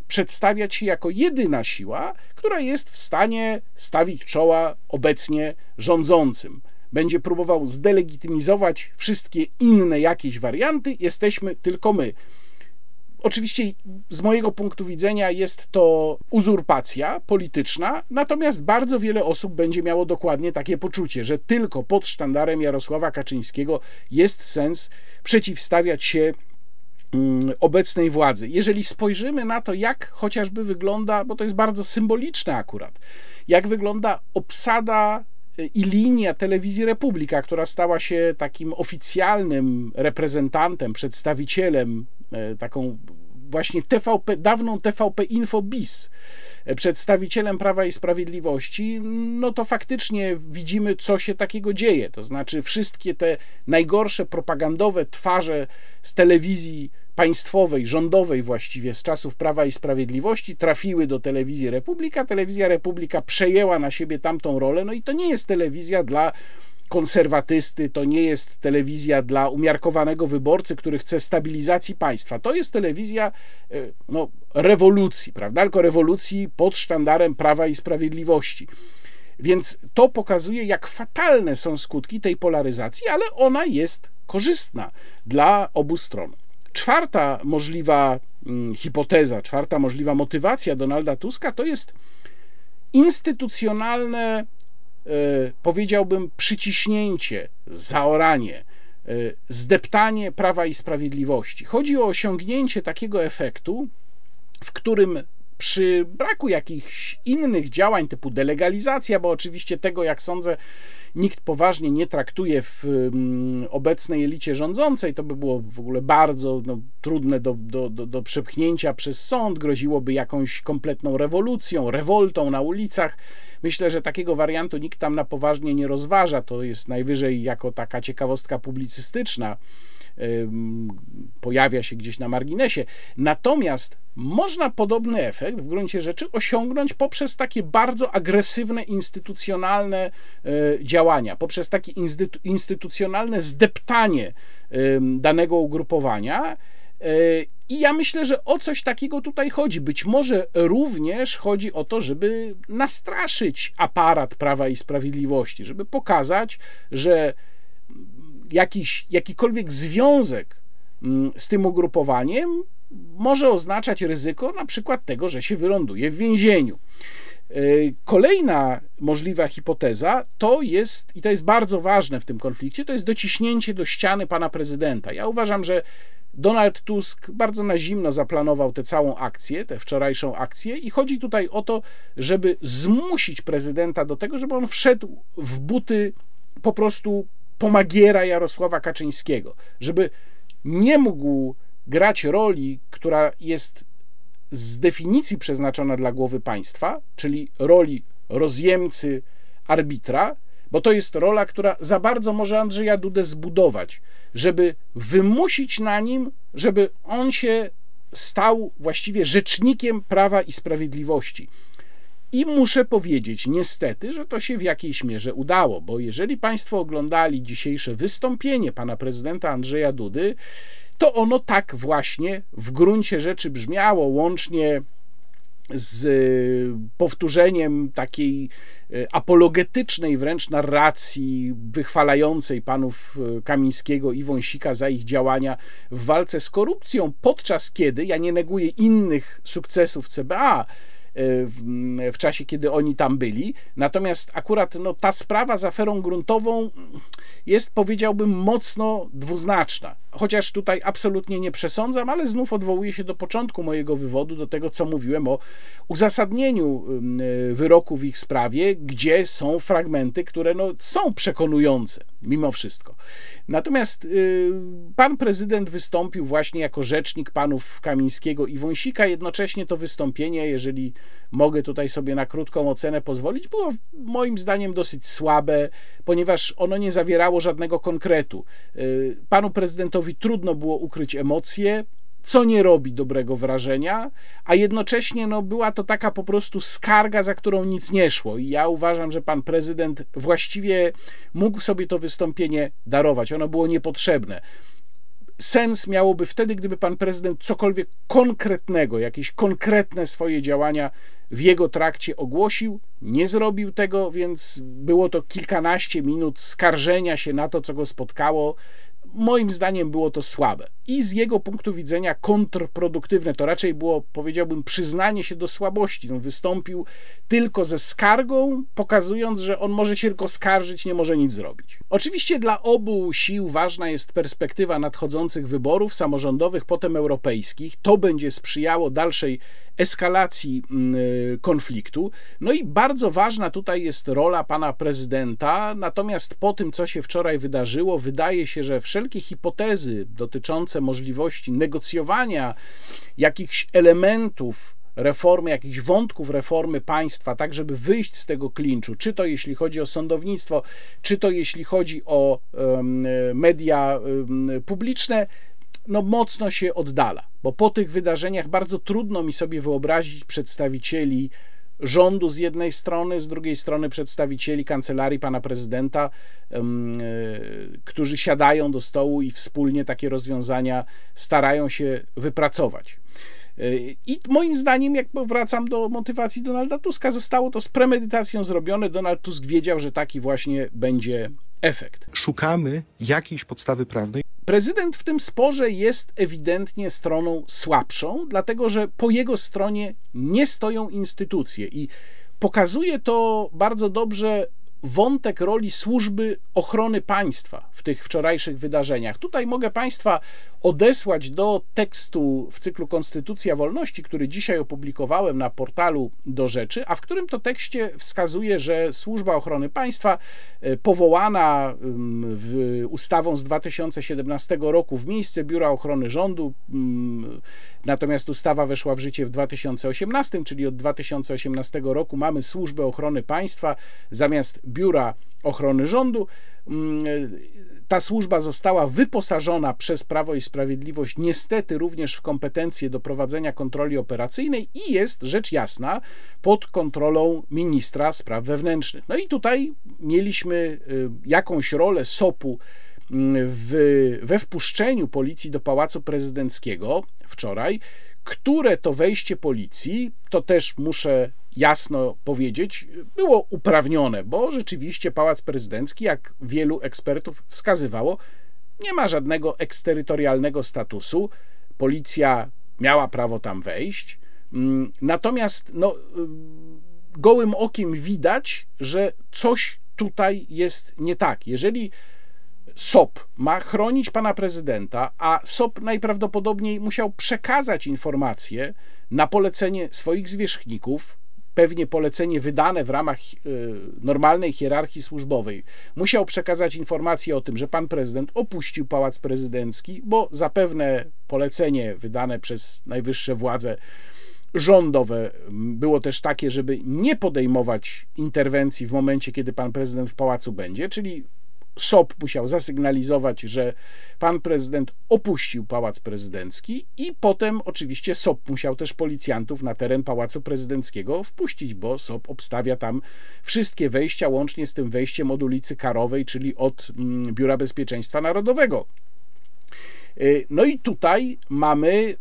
przedstawiać się jako jedyna siła, która jest w stanie stawić czoła obecnie rządzącym. Będzie próbował zdelegitymizować wszystkie inne jakieś warianty, jesteśmy tylko my. Oczywiście z mojego punktu widzenia jest to uzurpacja polityczna, natomiast bardzo wiele osób będzie miało dokładnie takie poczucie, że tylko pod sztandarem Jarosława Kaczyńskiego jest sens przeciwstawiać się mm, obecnej władzy. Jeżeli spojrzymy na to, jak chociażby wygląda, bo to jest bardzo symboliczne akurat, jak wygląda obsada i linia telewizji Republika, która stała się takim oficjalnym reprezentantem, przedstawicielem E, taką właśnie TVP, dawną TVP Info Bis, e, przedstawicielem Prawa i Sprawiedliwości, no to faktycznie widzimy, co się takiego dzieje. To znaczy, wszystkie te najgorsze propagandowe twarze z telewizji państwowej, rządowej właściwie z czasów Prawa i Sprawiedliwości trafiły do telewizji Republika. Telewizja Republika przejęła na siebie tamtą rolę, no i to nie jest telewizja dla konserwatysty, to nie jest telewizja dla umiarkowanego wyborcy, który chce stabilizacji państwa. To jest telewizja e, no, rewolucji, prawda? Tylko rewolucji pod sztandarem Prawa i Sprawiedliwości. Więc to pokazuje, jak fatalne są skutki tej polaryzacji, ale ona jest korzystna dla obu stron. Czwarta możliwa hmm, hipoteza, czwarta możliwa motywacja Donalda Tuska to jest instytucjonalne E, powiedziałbym, przyciśnięcie, zaoranie, e, zdeptanie prawa i sprawiedliwości. Chodzi o osiągnięcie takiego efektu, w którym przy braku jakichś innych działań typu delegalizacja, bo oczywiście tego, jak sądzę, nikt poważnie nie traktuje w mm, obecnej elicie rządzącej, to by było w ogóle bardzo no, trudne do, do, do, do przepchnięcia przez sąd, groziłoby jakąś kompletną rewolucją, rewoltą na ulicach. Myślę, że takiego wariantu nikt tam na poważnie nie rozważa. To jest najwyżej jako taka ciekawostka publicystyczna pojawia się gdzieś na marginesie. Natomiast można podobny efekt w gruncie rzeczy osiągnąć poprzez takie bardzo agresywne instytucjonalne e, działania, poprzez takie instytucjonalne zdeptanie danego ugrupowania. E, I ja myślę, że o coś takiego tutaj chodzi. Być może również chodzi o to, żeby nastraszyć aparat Prawa i Sprawiedliwości, żeby pokazać, że jakiś, jakikolwiek związek mm, z tym ugrupowaniem może oznaczać ryzyko na przykład tego, że się wyląduje w więzieniu. E, kolejna możliwa hipoteza to jest, i to jest bardzo ważne w tym konflikcie, to jest dociśnięcie do ściany pana prezydenta. Ja uważam, że Donald Tusk bardzo na zimno zaplanował tę całą akcję, tę wczorajszą akcję, i chodzi tutaj o to, żeby zmusić prezydenta do tego, żeby on wszedł w buty po prostu pomagiera Jarosława Kaczyńskiego, żeby nie mógł grać roli, która jest z definicji przeznaczona dla głowy państwa, czyli roli rozjemcy, arbitra, bo to jest rola, która za bardzo może Andrzeja Dudę zbudować, żeby wymusić na nim, żeby on się stał właściwie rzecznikiem prawa i sprawiedliwości. I muszę powiedzieć, niestety, że to się w jakiejś mierze udało, bo jeżeli Państwo oglądali dzisiejsze wystąpienie pana prezydenta Andrzeja Dudy, to ono tak właśnie w gruncie rzeczy brzmiało, łącznie z powtórzeniem takiej e, apologetycznej wręcz narracji wychwalającej panów e, Kamińskiego i Wąsika za ich działania w walce z korupcją, podczas kiedy, ja nie neguję innych sukcesów CBA, w, w czasie, kiedy oni tam byli. Natomiast akurat no, ta sprawa z aferą gruntową jest, powiedziałbym, mocno dwuznaczna. Chociaż tutaj absolutnie nie przesądzam, ale znów odwołuję się do początku mojego wywodu, do tego, co mówiłem o uzasadnieniu wyroku w ich sprawie, gdzie są fragmenty, które no, są przekonujące mimo wszystko. Natomiast y, pan prezydent wystąpił właśnie jako rzecznik panów Kamińskiego i Wąsika. Jednocześnie to wystąpienie, jeżeli mogę tutaj sobie na krótką ocenę pozwolić, było moim zdaniem dosyć słabe, ponieważ ono nie zawierało żadnego konkretu. Y, panu prezydentowi trudno było ukryć emocje, co nie robi dobrego wrażenia, a jednocześnie no, była to taka po prostu skarga, za którą nic nie szło. I ja uważam, że pan prezydent właściwie mógł sobie to wystąpienie darować. Ono było niepotrzebne. Sens miałoby wtedy, gdyby pan prezydent cokolwiek konkretnego, jakieś konkretne swoje działania w jego trakcie ogłosił. Nie zrobił tego, więc było to kilkanaście minut skarżenia się na to, co go spotkało, moim zdaniem było to słabe i z jego punktu widzenia kontrproduktywne. To raczej było, powiedziałbym, przyznanie się do słabości. No, wystąpił tylko ze skargą, pokazując, że on może się tylko skarżyć, nie może nic zrobić. Oczywiście dla obu sił ważna jest perspektywa nadchodzących wyborów samorządowych, potem europejskich. To będzie sprzyjało dalszej eskalacji mm, konfliktu. No i bardzo ważna tutaj jest rola pana prezydenta. Natomiast po tym, co się wczoraj wydarzyło, wydaje się, że wszelkie hipotezy dotyczące możliwości negocjowania jakichś elementów reformy, jakichś wątków reformy państwa, tak żeby wyjść z tego klinczu, czy to jeśli chodzi o sądownictwo, czy to jeśli chodzi o media publiczne, no mocno się oddala, bo po tych wydarzeniach bardzo trudno mi sobie wyobrazić przedstawicieli rządu z jednej strony, z drugiej strony przedstawicieli kancelarii pana prezydenta, e, którzy siadają do stołu i wspólnie takie rozwiązania starają się wypracować. I moim zdaniem, jak wracam do motywacji Donalda Tuska, zostało to z premedytacją zrobione. Donald Tusk wiedział, że taki właśnie będzie efekt. Szukamy jakiejś podstawy prawnej. Prezydent w tym sporze jest ewidentnie stroną słabszą, dlatego że po jego stronie nie stoją instytucje i pokazuje to bardzo dobrze wątek roli służby ochrony państwa w tych wczorajszych wydarzeniach. Tutaj mogę Państwa odesłać do tekstu w cyklu Konstytucja Wolności, który dzisiaj opublikowałem na portalu do rzeczy, a w którym to tekście wskazuje, że Służba Ochrony Państwa e, powołana w ustawą z 2017 roku w miejsce Biura Ochrony Rządu, natomiast ustawa weszła w życie w 2018, czyli od 2018 roku mamy Służbę Ochrony Państwa zamiast Biura Ochrony Rządu. Ta służba została wyposażona przez Prawo i Sprawiedliwość niestety również w kompetencje do prowadzenia kontroli operacyjnej i jest rzecz jasna pod kontrolą ministra spraw wewnętrznych. No i tutaj mieliśmy y, jakąś rolę SOP-u mm, w, we wpuszczeniu policji do Pałacu Prezydenckiego wczoraj, które to wejście policji, to też muszę jasno powiedzieć, było uprawnione, bo rzeczywiście Pałac Prezydencki, jak wielu ekspertów wskazywało, nie ma żadnego eksterytorialnego statusu. Policja miała prawo tam wejść. Mm, natomiast no, y, gołym okiem widać, że coś tutaj jest nie tak. Jeżeli SOP ma chronić pana prezydenta, a SOP najprawdopodobniej musiał przekazać informacje na polecenie swoich zwierzchników, pewnie polecenie wydane w ramach e, normalnej hierarchii służbowej, musiał przekazać informację o tym, że pan prezydent opuścił pałac prezydencki, bo zapewne polecenie wydane przez najwyższe władze rządowe było też takie, żeby nie podejmować interwencji w momencie, kiedy pan prezydent w pałacu będzie, czyli SOP musiał zasygnalizować, że pan prezydent opuścił pałac prezydencki i potem oczywiście SOP musiał też policjantów na teren pałacu prezydenckiego wpuścić, bo SOP obstawia tam wszystkie wejścia, łącznie z tym wejściem od ulicy Karowej, czyli od mm, Biura Bezpieczeństwa Narodowego. Y, no i tutaj mamy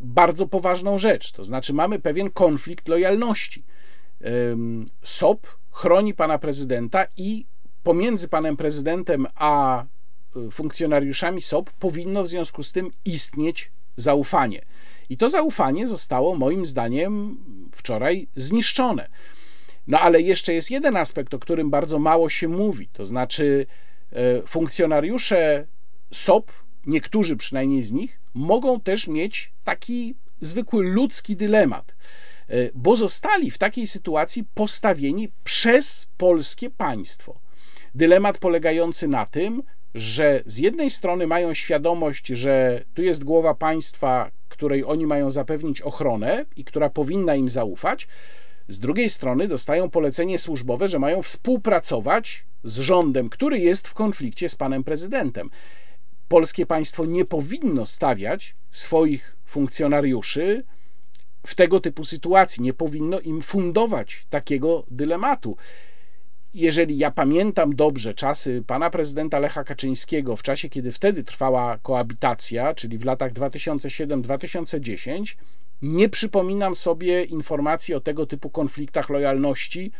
bardzo poważną rzecz, to znaczy mamy pewien konflikt lojalności. SOP chroni pana prezydenta i pomiędzy panem prezydentem a y, funkcjonariuszami SOP powinno w związku z tym istnieć zaufanie. I to zaufanie zostało moim zdaniem wczoraj zniszczone. No ale jeszcze jest jeden aspekt, o którym bardzo mało się mówi, to znaczy e, funkcjonariusze SOP, niektórzy przynajmniej z nich, mogą też mieć taki zwykły ludzki dylemat, e, bo zostali w takiej sytuacji postawieni przez polskie państwo. Dylemat polegający na tym, że z jednej strony mają świadomość, że tu jest głowa państwa, której oni mają zapewnić ochronę i która powinna im zaufać, z drugiej strony dostają polecenie służbowe, że mają współpracować z rządem, który jest w konflikcie z panem prezydentem. Polskie państwo nie powinno stawiać swoich funkcjonariuszy w tego typu sytuacji, nie powinno im fundować takiego dylematu jeżeli ja pamiętam dobrze czasy pana prezydenta Lecha Kaczyńskiego, w czasie, kiedy wtedy trwała koabitacja, czyli w latach 2007-2010, nie przypominam sobie informacji o tego typu konfliktach lojalności,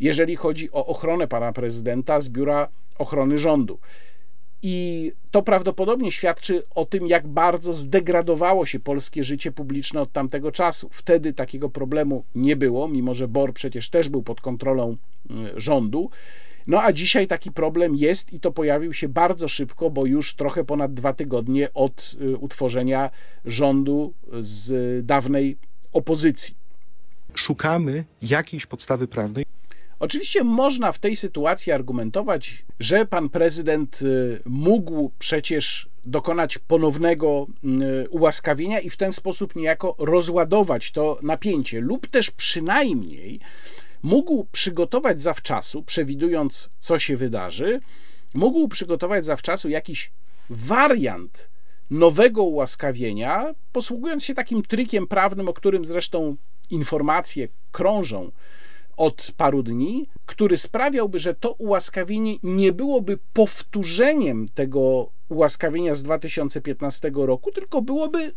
jeżeli chodzi o ochronę pana prezydenta z biura ochrony rządu. I to prawdopodobnie świadczy o tym, jak bardzo zdegradowało się polskie życie publiczne od tamtego czasu. Wtedy takiego problemu nie było, mimo że BOR przecież też był pod kontrolą y, rządu. No a dzisiaj taki problem jest i to pojawił się bardzo szybko, bo już trochę ponad dwa tygodnie od y, utworzenia rządu z dawnej opozycji. Szukamy jakiejś podstawy prawnej. Oczywiście można w tej sytuacji argumentować, że pan prezydent y, mógł przecież dokonać ponownego y, ułaskawienia i w ten sposób niejako rozładować to napięcie, lub też przynajmniej mógł przygotować zawczasu, przewidując, co się wydarzy, mógł przygotować zawczasu jakiś wariant nowego ułaskawienia, posługując się takim trikiem prawnym, o którym zresztą informacje krążą od paru dni, który sprawiałby, że to ułaskawienie nie byłoby powtórzeniem tego ułaskawienia z 2015 roku, tylko byłoby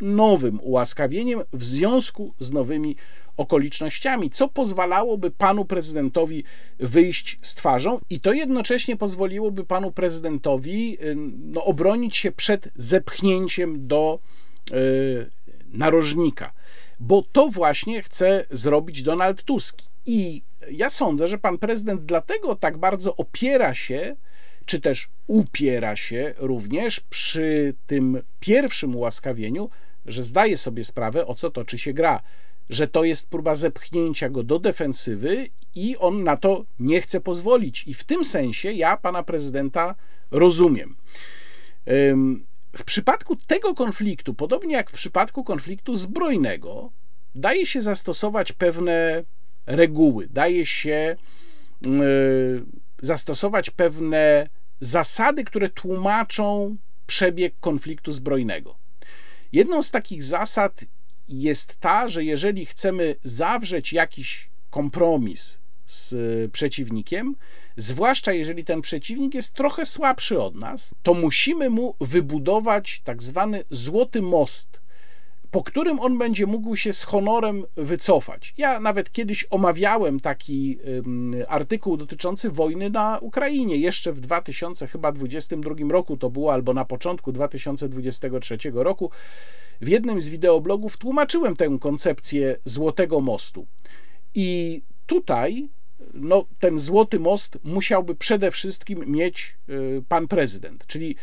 nowym ułaskawieniem w związku z nowymi okolicznościami, co pozwalałoby panu prezydentowi wyjść z twarzą i to jednocześnie pozwoliłoby panu prezydentowi no, obronić się przed zepchnięciem do yy, narożnika, bo to właśnie chce zrobić Donald Tusk. I ja sądzę, że pan prezydent dlatego tak bardzo opiera się, czy też upiera się również przy tym pierwszym ułaskawieniu, że zdaje sobie sprawę, o co toczy się gra, że to jest próba zepchnięcia go do defensywy i on na to nie chce pozwolić. I w tym sensie ja pana prezydenta rozumiem. W przypadku tego konfliktu, podobnie jak w przypadku konfliktu zbrojnego, daje się zastosować pewne reguły, daje się e, zastosować pewne zasady, które tłumaczą przebieg konfliktu zbrojnego. Jedną z takich zasad jest ta, że jeżeli chcemy zawrzeć jakiś kompromis z przeciwnikiem, zwłaszcza jeżeli ten przeciwnik jest trochę słabszy od nas, to musimy mu wybudować tak zwany złoty most po którym on będzie mógł się z honorem wycofać. Ja nawet kiedyś omawiałem taki artykuł dotyczący wojny na Ukrainie. Jeszcze w 2022 roku to było, albo na początku 2023 roku. W jednym z wideoblogów tłumaczyłem tę koncepcję Złotego Mostu. I tutaj no, ten złoty most musiałby przede wszystkim mieć y, pan prezydent, czyli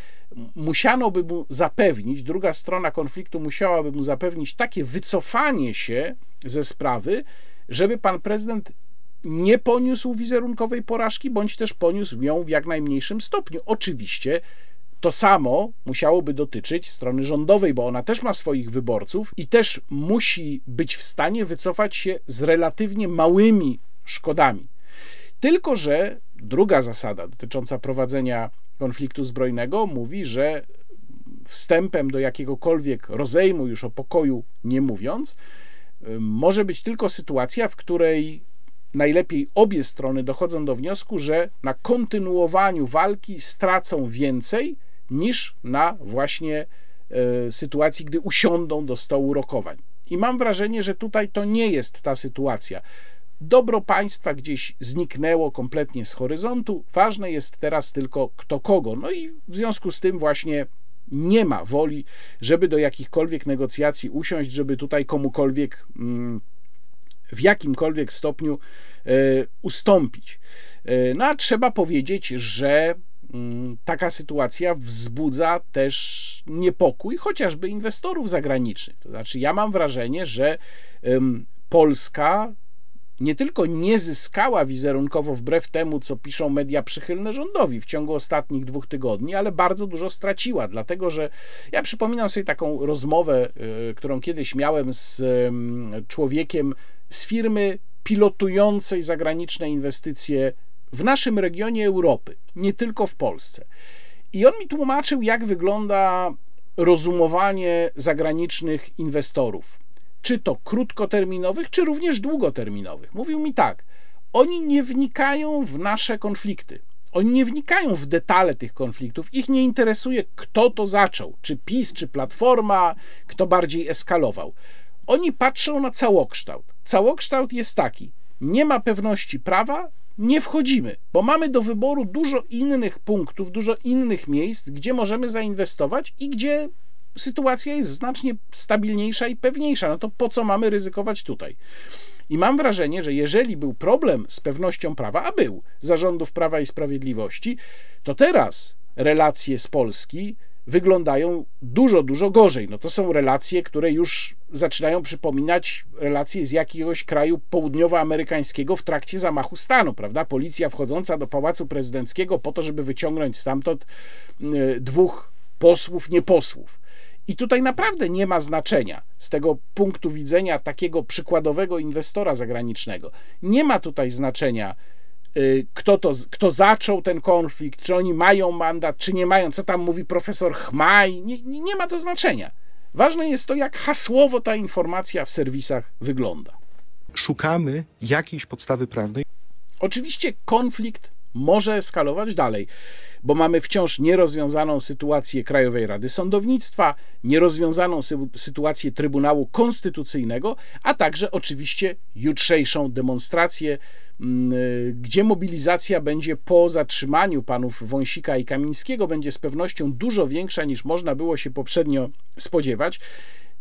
musiano by mu zapewnić, druga strona konfliktu musiałaby mu zapewnić takie wycofanie się ze sprawy, żeby pan prezydent nie poniósł wizerunkowej porażki, bądź też poniósł ją w jak najmniejszym stopniu. Oczywiście to samo musiałoby dotyczyć strony rządowej, bo ona też ma swoich wyborców i też musi być w stanie wycofać się z relatywnie małymi szkodami. Tylko, że druga zasada dotycząca prowadzenia konfliktu zbrojnego mówi, że wstępem do jakiegokolwiek rozejmu, już o pokoju nie mówiąc, może być tylko sytuacja, w której najlepiej obie strony dochodzą do wniosku, że na kontynuowaniu walki stracą więcej niż na właśnie e, sytuacji, gdy usiądą do stołu rokowań. I mam wrażenie, że tutaj to nie jest ta sytuacja. Dobro państwa gdzieś zniknęło kompletnie z horyzontu. Ważne jest teraz tylko kto kogo. No i w związku z tym właśnie nie ma woli, żeby do jakichkolwiek negocjacji usiąść, żeby tutaj komukolwiek mm, w jakimkolwiek stopniu e, ustąpić. E, no a trzeba powiedzieć, że mm, taka sytuacja wzbudza też niepokój chociażby inwestorów zagranicznych. To znaczy, ja mam wrażenie, że Polska nie tylko nie zyskała wizerunkowo wbrew temu, co piszą media przychylne rządowi w ciągu ostatnich dwóch tygodni, ale bardzo dużo straciła, dlatego że ja przypominam sobie taką rozmowę, y, którą kiedyś miałem z człowiekiem z firmy pilotującej zagraniczne inwestycje w naszym regionie Europy, nie tylko w Polsce. I on mi tłumaczył, jak wygląda rozumowanie zagranicznych inwestorów czy to krótkoterminowych, czy również długoterminowych. Mówił mi tak: oni nie wnikają w nasze konflikty. Oni nie wnikają w detale tych konfliktów. Ich nie interesuje, kto to zaczął, czy PiS, czy Platforma, kto bardziej eskalował. Oni patrzą na całokształt. Całokształt jest taki: nie ma pewności prawa, nie wchodzimy, bo mamy do wyboru dużo innych punktów, dużo innych miejsc, gdzie możemy zainwestować i gdzie sytuacja jest znacznie stabilniejsza i pewniejsza. No to po co mamy ryzykować tutaj? I mam wrażenie, że jeżeli był problem z pewnością prawa, a był zarządów Prawa i Sprawiedliwości, to teraz relacje z Polski wyglądają dużo, dużo gorzej. No to są relacje, które już zaczynają przypominać relacje z jakiegoś kraju południowoamerykańskiego w trakcie zamachu stanu, prawda? Policja wchodząca do Pałacu Prezydenckiego po to, żeby wyciągnąć stamtąd y, dwóch posłów, nieposłów. I tutaj naprawdę nie ma znaczenia z tego punktu widzenia takiego przykładowego inwestora zagranicznego. Nie ma tutaj znaczenia, y, kto, to, kto zaczął ten konflikt, czy oni mają mandat, czy nie mają, co tam mówi profesor Chmaj. Nie, nie ma to znaczenia. Ważne jest to, jak hasłowo ta informacja w serwisach wygląda. Szukamy jakiejś podstawy prawnej. Oczywiście konflikt może eskalować dalej bo mamy wciąż nierozwiązaną sytuację Krajowej Rady Sądownictwa, nierozwiązaną sy sytuację Trybunału Konstytucyjnego, a także oczywiście jutrzejszą demonstrację, mm, gdzie mobilizacja będzie po zatrzymaniu panów Wąsika i Kamińskiego będzie z pewnością dużo większa niż można było się poprzednio spodziewać.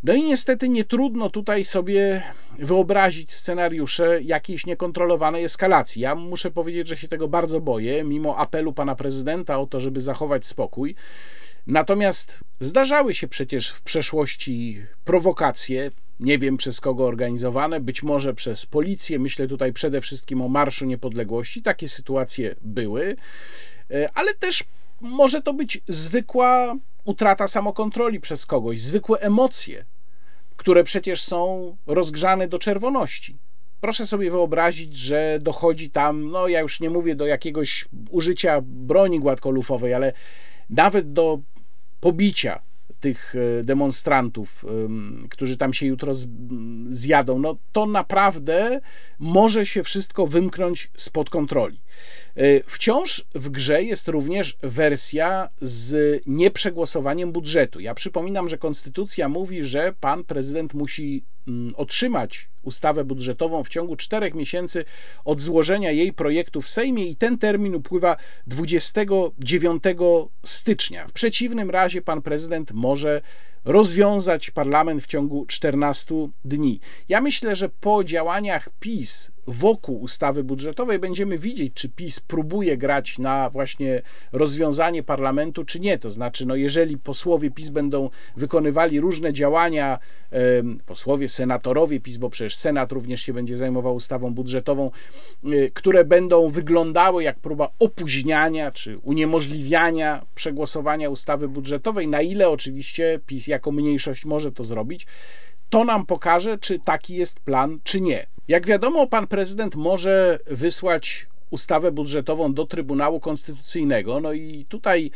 No i niestety nie trudno tutaj sobie wyobrazić scenariusze jakiejś niekontrolowanej eskalacji. Ja muszę powiedzieć, że się tego bardzo boję, mimo apelu pana prezydenta o to, żeby zachować spokój. Natomiast zdarzały się przecież w przeszłości prowokacje, nie wiem przez kogo organizowane, być może przez policję. Myślę tutaj przede wszystkim o Marszu Niepodległości. Takie sytuacje były, e, ale też może to być zwykła utrata samokontroli przez kogoś, zwykłe emocje, które przecież są rozgrzane do czerwoności. Proszę sobie wyobrazić, że dochodzi tam, no ja już nie mówię do jakiegoś użycia broni gładkolufowej, ale nawet do pobicia tych e, demonstrantów, którzy tam się jutro zjadą, no to naprawdę może się wszystko wymknąć spod kontroli. E, wciąż w grze jest również wersja z nieprzegłosowaniem budżetu. Ja przypominam, że konstytucja mówi, że pan prezydent musi mm, otrzymać ustawę budżetową w ciągu czterech miesięcy od złożenia jej projektu w Sejmie i ten termin upływa 29 stycznia. W przeciwnym razie pan prezydent może rozwiązać parlament w ciągu 14 dni. Ja myślę, że po działaniach PiS wokół ustawy budżetowej będziemy widzieć, czy PiS próbuje grać na właśnie rozwiązanie parlamentu, czy nie. To znaczy, no jeżeli posłowie PiS będą wykonywali różne działania, posłowie, senatorowie PiS, bo przecież Senat również się będzie zajmował ustawą budżetową, y, które będą wyglądały jak próba opóźniania czy uniemożliwiania przegłosowania ustawy budżetowej, na ile oczywiście PiS jako mniejszość może to zrobić, to nam pokaże, czy taki jest plan, czy nie. Jak wiadomo, pan prezydent może wysłać ustawę budżetową do Trybunału Konstytucyjnego. No i tutaj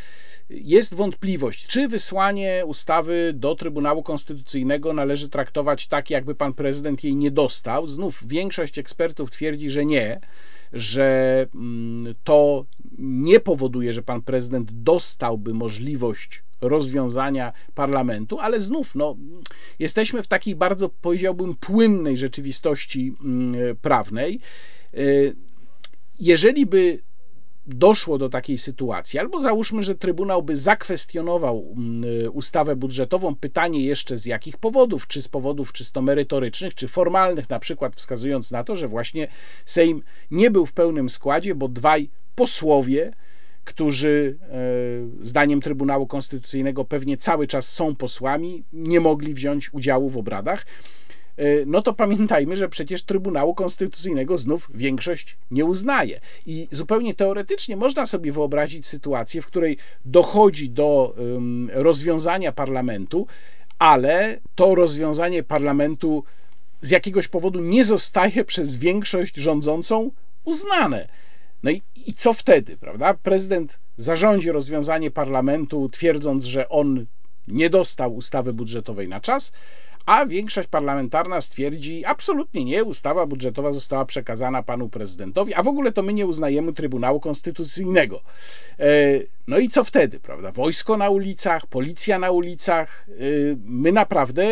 jest wątpliwość, czy wysłanie ustawy do Trybunału Konstytucyjnego należy traktować tak, jakby pan prezydent jej nie dostał. Znów większość ekspertów twierdzi, że nie, że mm, to nie powoduje, że pan prezydent dostałby możliwość rozwiązania parlamentu, ale znów no, jesteśmy w takiej bardzo, powiedziałbym, płynnej rzeczywistości mm, prawnej. Y, jeżeli by doszło do takiej sytuacji, albo załóżmy, że Trybunał by zakwestionował mm, ustawę budżetową, pytanie jeszcze z jakich powodów, czy z powodów czysto merytorycznych, czy formalnych, na przykład wskazując na to, że właśnie Sejm nie był w pełnym składzie, bo dwaj posłowie, którzy e, zdaniem Trybunału Konstytucyjnego pewnie cały czas są posłami, nie mogli wziąć udziału w obradach. E, no to pamiętajmy, że przecież Trybunału Konstytucyjnego znów większość nie uznaje. I zupełnie teoretycznie można sobie wyobrazić sytuację, w której dochodzi do rozwiązania parlamentu, ale to rozwiązanie parlamentu z jakiegoś powodu nie zostaje [laughs] przez większość rządzącą uznane. No i, i co wtedy, prawda? Prezydent zarządzi rozwiązanie parlamentu, twierdząc, że on nie dostał ustawy budżetowej na czas, a większość parlamentarna stwierdzi absolutnie nie, ustawa budżetowa została przekazana panu prezydentowi, a w ogóle to my nie uznajemy Trybunału Konstytucyjnego. E, no i co wtedy, prawda? Wojsko na ulicach, policja na ulicach, e, my naprawdę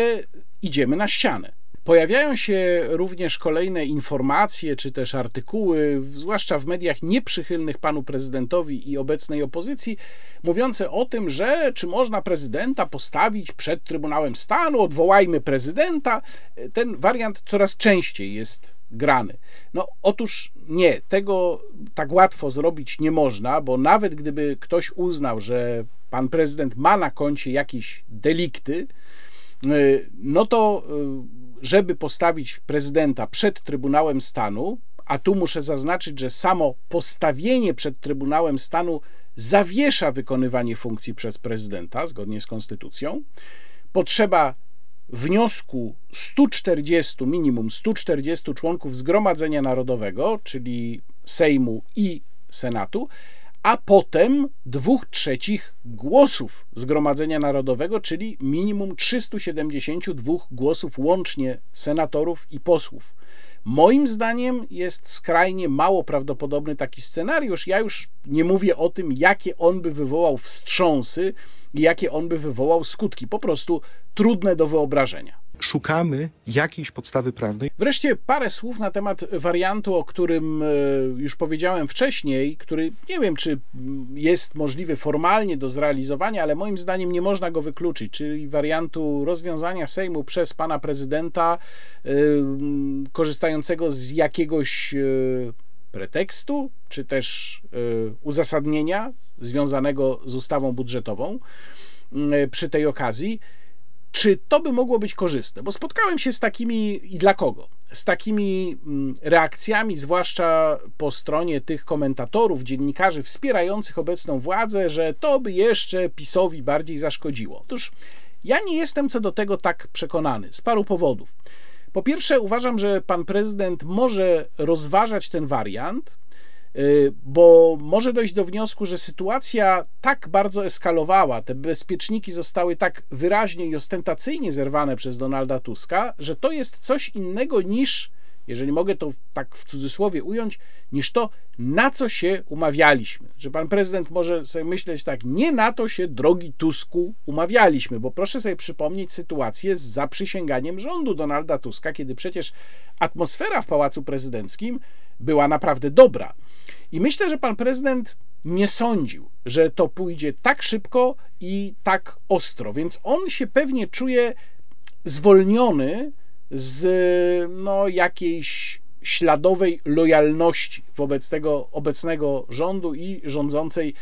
idziemy na ścianę. Pojawiają się również kolejne informacje czy też artykuły, zwłaszcza w mediach nieprzychylnych panu prezydentowi i obecnej opozycji, mówiące o tym, że czy można prezydenta postawić przed Trybunałem Stanu, odwołajmy prezydenta. Ten wariant coraz częściej jest grany. No otóż nie, tego tak łatwo zrobić nie można, bo nawet gdyby ktoś uznał, że pan prezydent ma na koncie jakieś delikty, no to żeby postawić prezydenta przed Trybunałem Stanu, a tu muszę zaznaczyć, że samo postawienie przed Trybunałem Stanu zawiesza wykonywanie funkcji przez prezydenta zgodnie z konstytucją, potrzeba wniosku 140, minimum 140 członków Zgromadzenia Narodowego, czyli Sejmu i Senatu, a potem dwóch trzecich głosów Zgromadzenia Narodowego, czyli minimum 372 głosów łącznie senatorów i posłów. Moim zdaniem jest skrajnie mało prawdopodobny taki scenariusz. Ja już nie mówię o tym, jakie on by wywołał wstrząsy i jakie on by wywołał skutki. Po prostu trudne do wyobrażenia szukamy jakiejś podstawy prawnej. Wreszcie parę słów na temat wariantu, o którym e, już powiedziałem wcześniej, który nie wiem, czy jest możliwy formalnie do zrealizowania, ale moim zdaniem nie można go wykluczyć, czyli wariantu rozwiązania Sejmu przez pana prezydenta, e, korzystającego z jakiegoś e, pretekstu, czy też uzasadnienia związanego z ustawą budżetową przy tej okazji czy to by mogło być korzystne? Bo spotkałem się z takimi i dla kogo? Z takimi mm, reakcjami, zwłaszcza po stronie tych komentatorów, dziennikarzy wspierających obecną władzę, że to by jeszcze PiSowi bardziej zaszkodziło. Otóż ja nie jestem co do tego tak przekonany z paru powodów. Po pierwsze, uważam, że pan prezydent może rozważać ten wariant, bo może dojść do wniosku, że sytuacja tak bardzo eskalowała, te bezpieczniki zostały tak wyraźnie i ostentacyjnie zerwane przez Donalda Tuska, że to jest coś innego niż, jeżeli mogę to tak w cudzysłowie ująć, niż to, na co się umawialiśmy. Że pan prezydent może sobie myśleć tak, nie na to się, drogi Tusku, umawialiśmy, bo proszę sobie przypomnieć sytuację z zaprzysięganiem rządu Donalda Tuska, kiedy przecież atmosfera w Pałacu Prezydenckim była naprawdę dobra. I myślę, że pan prezydent nie sądził, że to pójdzie tak szybko i tak ostro, więc on się pewnie czuje zwolniony z no, jakiejś śladowej lojalności wobec tego obecnego rządu i rządzącej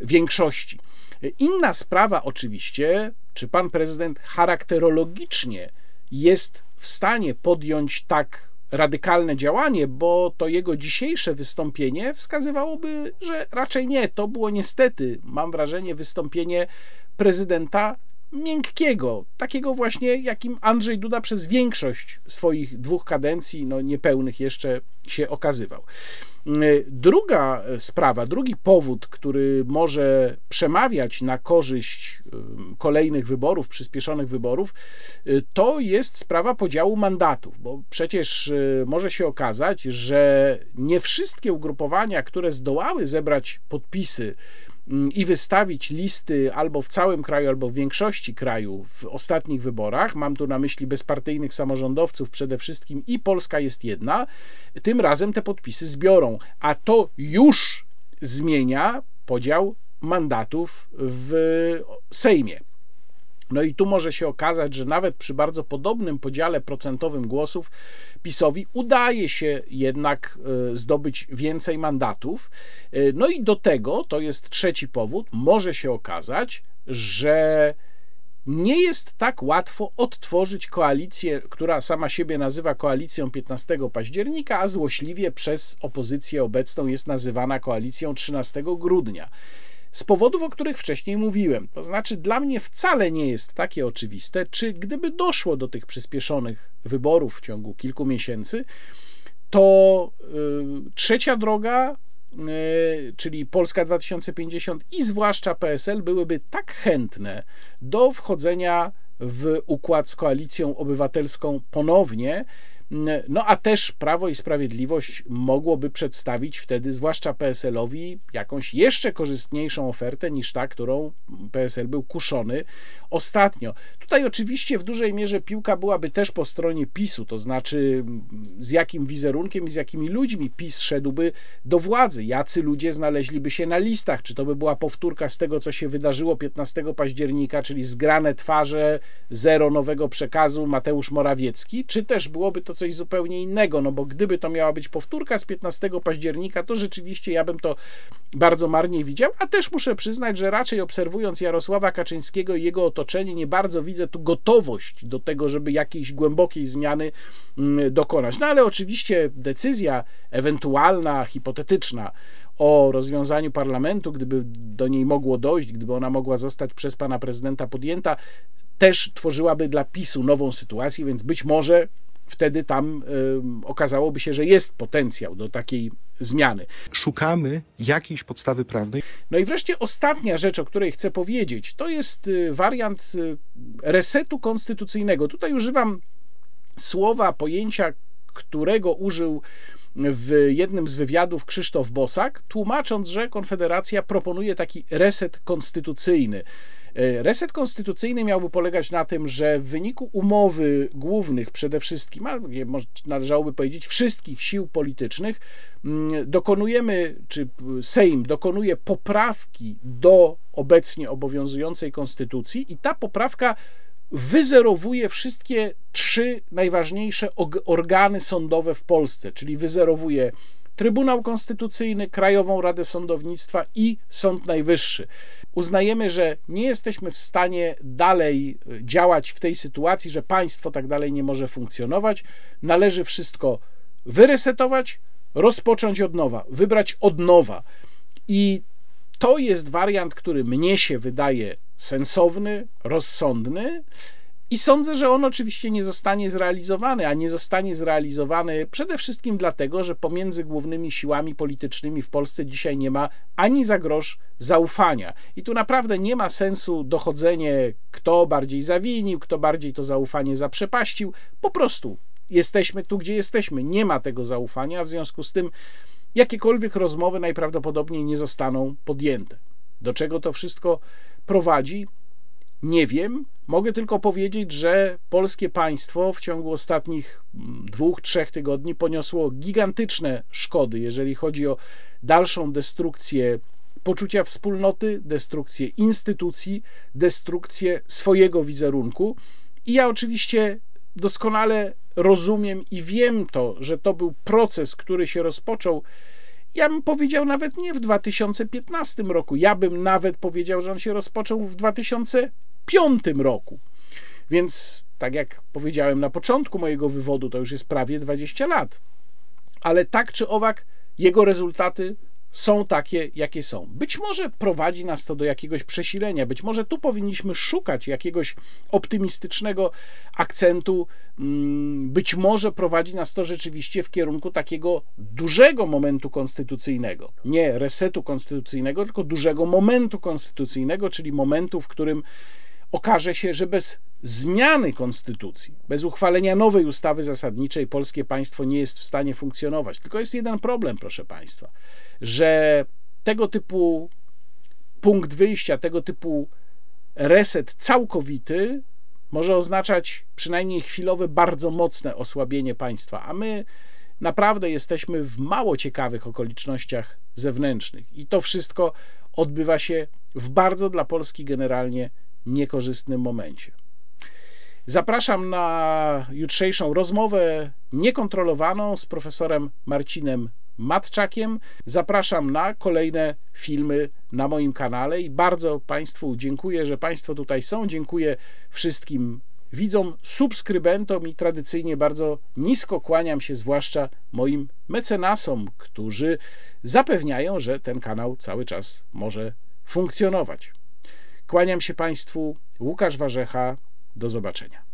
większości. Inna sprawa oczywiście, czy pan prezydent charakterologicznie jest w stanie podjąć tak radykalne działanie, bo to jego dzisiejsze wystąpienie wskazywałoby, że raczej nie. To było niestety, mam wrażenie, wystąpienie prezydenta miękkiego, takiego właśnie, jakim Andrzej Duda przez większość swoich dwóch kadencji, no niepełnych jeszcze, się okazywał. Druga sprawa, drugi powód, który może przemawiać na korzyść kolejnych wyborów, przyspieszonych wyborów, y, to jest sprawa podziału mandatów, bo przecież y, może się okazać, że nie wszystkie ugrupowania, które zdołały zebrać podpisy i wystawić listy albo w całym kraju, albo w większości kraju w ostatnich wyborach, mam tu na myśli bezpartyjnych samorządowców przede wszystkim i Polska jest jedna, tym razem te podpisy zbiorą. A to już zmienia podział mandatów w Sejmie. No i tu może się okazać, że nawet przy bardzo podobnym podziale procentowym głosów PiSowi udaje się jednak e, zdobyć więcej mandatów. E, no i do tego, to jest trzeci powód, może się okazać, że nie jest tak łatwo odtworzyć koalicję, która sama siebie nazywa koalicją 15 października, a złośliwie przez opozycję obecną jest nazywana koalicją 13 grudnia. Z powodów, o których wcześniej mówiłem. To znaczy, dla mnie wcale nie jest takie oczywiste, czy gdyby doszło do tych przyspieszonych wyborów w ciągu kilku miesięcy, to yy, trzecia droga Y, czyli Polska 2050 i zwłaszcza PSL byłyby tak chętne do wchodzenia w układ z koalicją obywatelską ponownie, no a też Prawo i Sprawiedliwość mogłoby przedstawić wtedy, zwłaszcza PSL-owi, jakąś jeszcze korzystniejszą ofertę niż ta, którą PSL był kuszony ostatnio. Tutaj oczywiście w dużej mierze piłka byłaby też po stronie PiSu, to znaczy z jakim wizerunkiem i z jakimi ludźmi PiS szedłby do władzy, jacy ludzie znaleźliby się na listach, czy to by była powtórka z tego, co się wydarzyło 15 października, czyli zgrane twarze, zero nowego przekazu Mateusz Morawiecki, czy też byłoby to coś zupełnie innego, no bo gdyby to miała być powtórka z 15 października, to rzeczywiście ja bym to bardzo marnie widział, a też muszę przyznać, że raczej obserwując Jarosława Kaczyńskiego i jego otoczenie, nie bardzo widzę tu gotowość do tego, żeby jakiejś głębokiej zmiany mm, dokonać. No ale oczywiście decyzja ewentualna, hipotetyczna o rozwiązaniu parlamentu, gdyby do niej mogło dojść, gdyby ona mogła zostać przez pana prezydenta podjęta, też tworzyłaby dla PiSu nową sytuację, więc być może wtedy tam okazałoby się, że jest potencjał do takiej zmiany. Szukamy jakiejś podstawy prawnej. No i wreszcie ostatnia rzecz, o której chcę powiedzieć, to jest y, wariant y, resetu konstytucyjnego. Tutaj używam słowa, pojęcia, którego użył w jednym z wywiadów Krzysztof Bosak, tłumacząc, że Konfederacja proponuje taki reset konstytucyjny. E, reset konstytucyjny miałby polegać na tym, że w wyniku umowy głównych przede wszystkim, ale należałoby powiedzieć wszystkich sił politycznych, mm, dokonujemy, czy Sejm dokonuje poprawki do obecnie obowiązującej konstytucji i ta poprawka wyzerowuje wszystkie trzy najważniejsze organy sądowe w Polsce, czyli wyzerowuje Trybunał Konstytucyjny, Krajową Radę Sądownictwa i Sąd Najwyższy. Uznajemy, że nie jesteśmy w stanie dalej e, działać w tej sytuacji, że państwo tak dalej nie może funkcjonować. Należy wszystko wyresetować, rozpocząć od nowa, wybrać od nowa. I to jest wariant, który mnie się wydaje sensowny, rozsądny. I sądzę, że on oczywiście nie zostanie zrealizowany, a nie zostanie zrealizowany przede wszystkim dlatego, że pomiędzy głównymi siłami politycznymi w Polsce dzisiaj nie ma ani za grosz zaufania. I tu naprawdę nie ma sensu dochodzenie, kto bardziej zawinił, kto bardziej to zaufanie zaprzepaścił. Po prostu jesteśmy tu, gdzie jesteśmy. Nie ma tego zaufania, w związku z tym jakiekolwiek rozmowy najprawdopodobniej nie zostaną podjęte. Do czego to wszystko prowadzi? Nie wiem. Mogę tylko powiedzieć, że polskie państwo w ciągu ostatnich mm, dwóch, trzech tygodni poniosło gigantyczne szkody, jeżeli chodzi o dalszą destrukcję poczucia wspólnoty, destrukcję instytucji, destrukcję swojego wizerunku. I ja oczywiście doskonale rozumiem i wiem to, że to był proces, który się rozpoczął. Ja bym powiedział nawet nie w 2015 roku, ja bym nawet powiedział, że on się rozpoczął w 2000 2005 roku. Więc, tak jak powiedziałem na początku mojego wywodu, to już jest prawie 20 lat. Ale tak czy owak, jego rezultaty są takie, jakie są. Być może prowadzi nas to do jakiegoś przesilenia, być może tu powinniśmy szukać jakiegoś optymistycznego akcentu, mm, być może prowadzi nas to rzeczywiście w kierunku takiego dużego momentu konstytucyjnego. Nie resetu konstytucyjnego, tylko dużego momentu konstytucyjnego, czyli momentu, w którym okaże się, że bez zmiany konstytucji, bez uchwalenia nowej ustawy zasadniczej, polskie państwo nie jest w stanie funkcjonować. Tylko jest jeden problem, proszę państwa, że tego typu punkt wyjścia, tego typu reset całkowity może oznaczać przynajmniej chwilowe, bardzo mocne osłabienie państwa, a my naprawdę jesteśmy w mało ciekawych okolicznościach zewnętrznych i to wszystko odbywa się w bardzo dla Polski generalnie niekorzystnym momencie. Zapraszam na jutrzejszą rozmowę niekontrolowaną z profesorem Marcinem Matczakiem. Zapraszam na kolejne filmy na moim kanale i bardzo Państwu dziękuję, że Państwo tutaj są. Dziękuję wszystkim widzom, subskrybentom i tradycyjnie bardzo nisko kłaniam się, zwłaszcza moim mecenasom, którzy zapewniają, że ten kanał cały czas może funkcjonować. Kłaniam się Państwu, Łukasz Warzecha, do zobaczenia.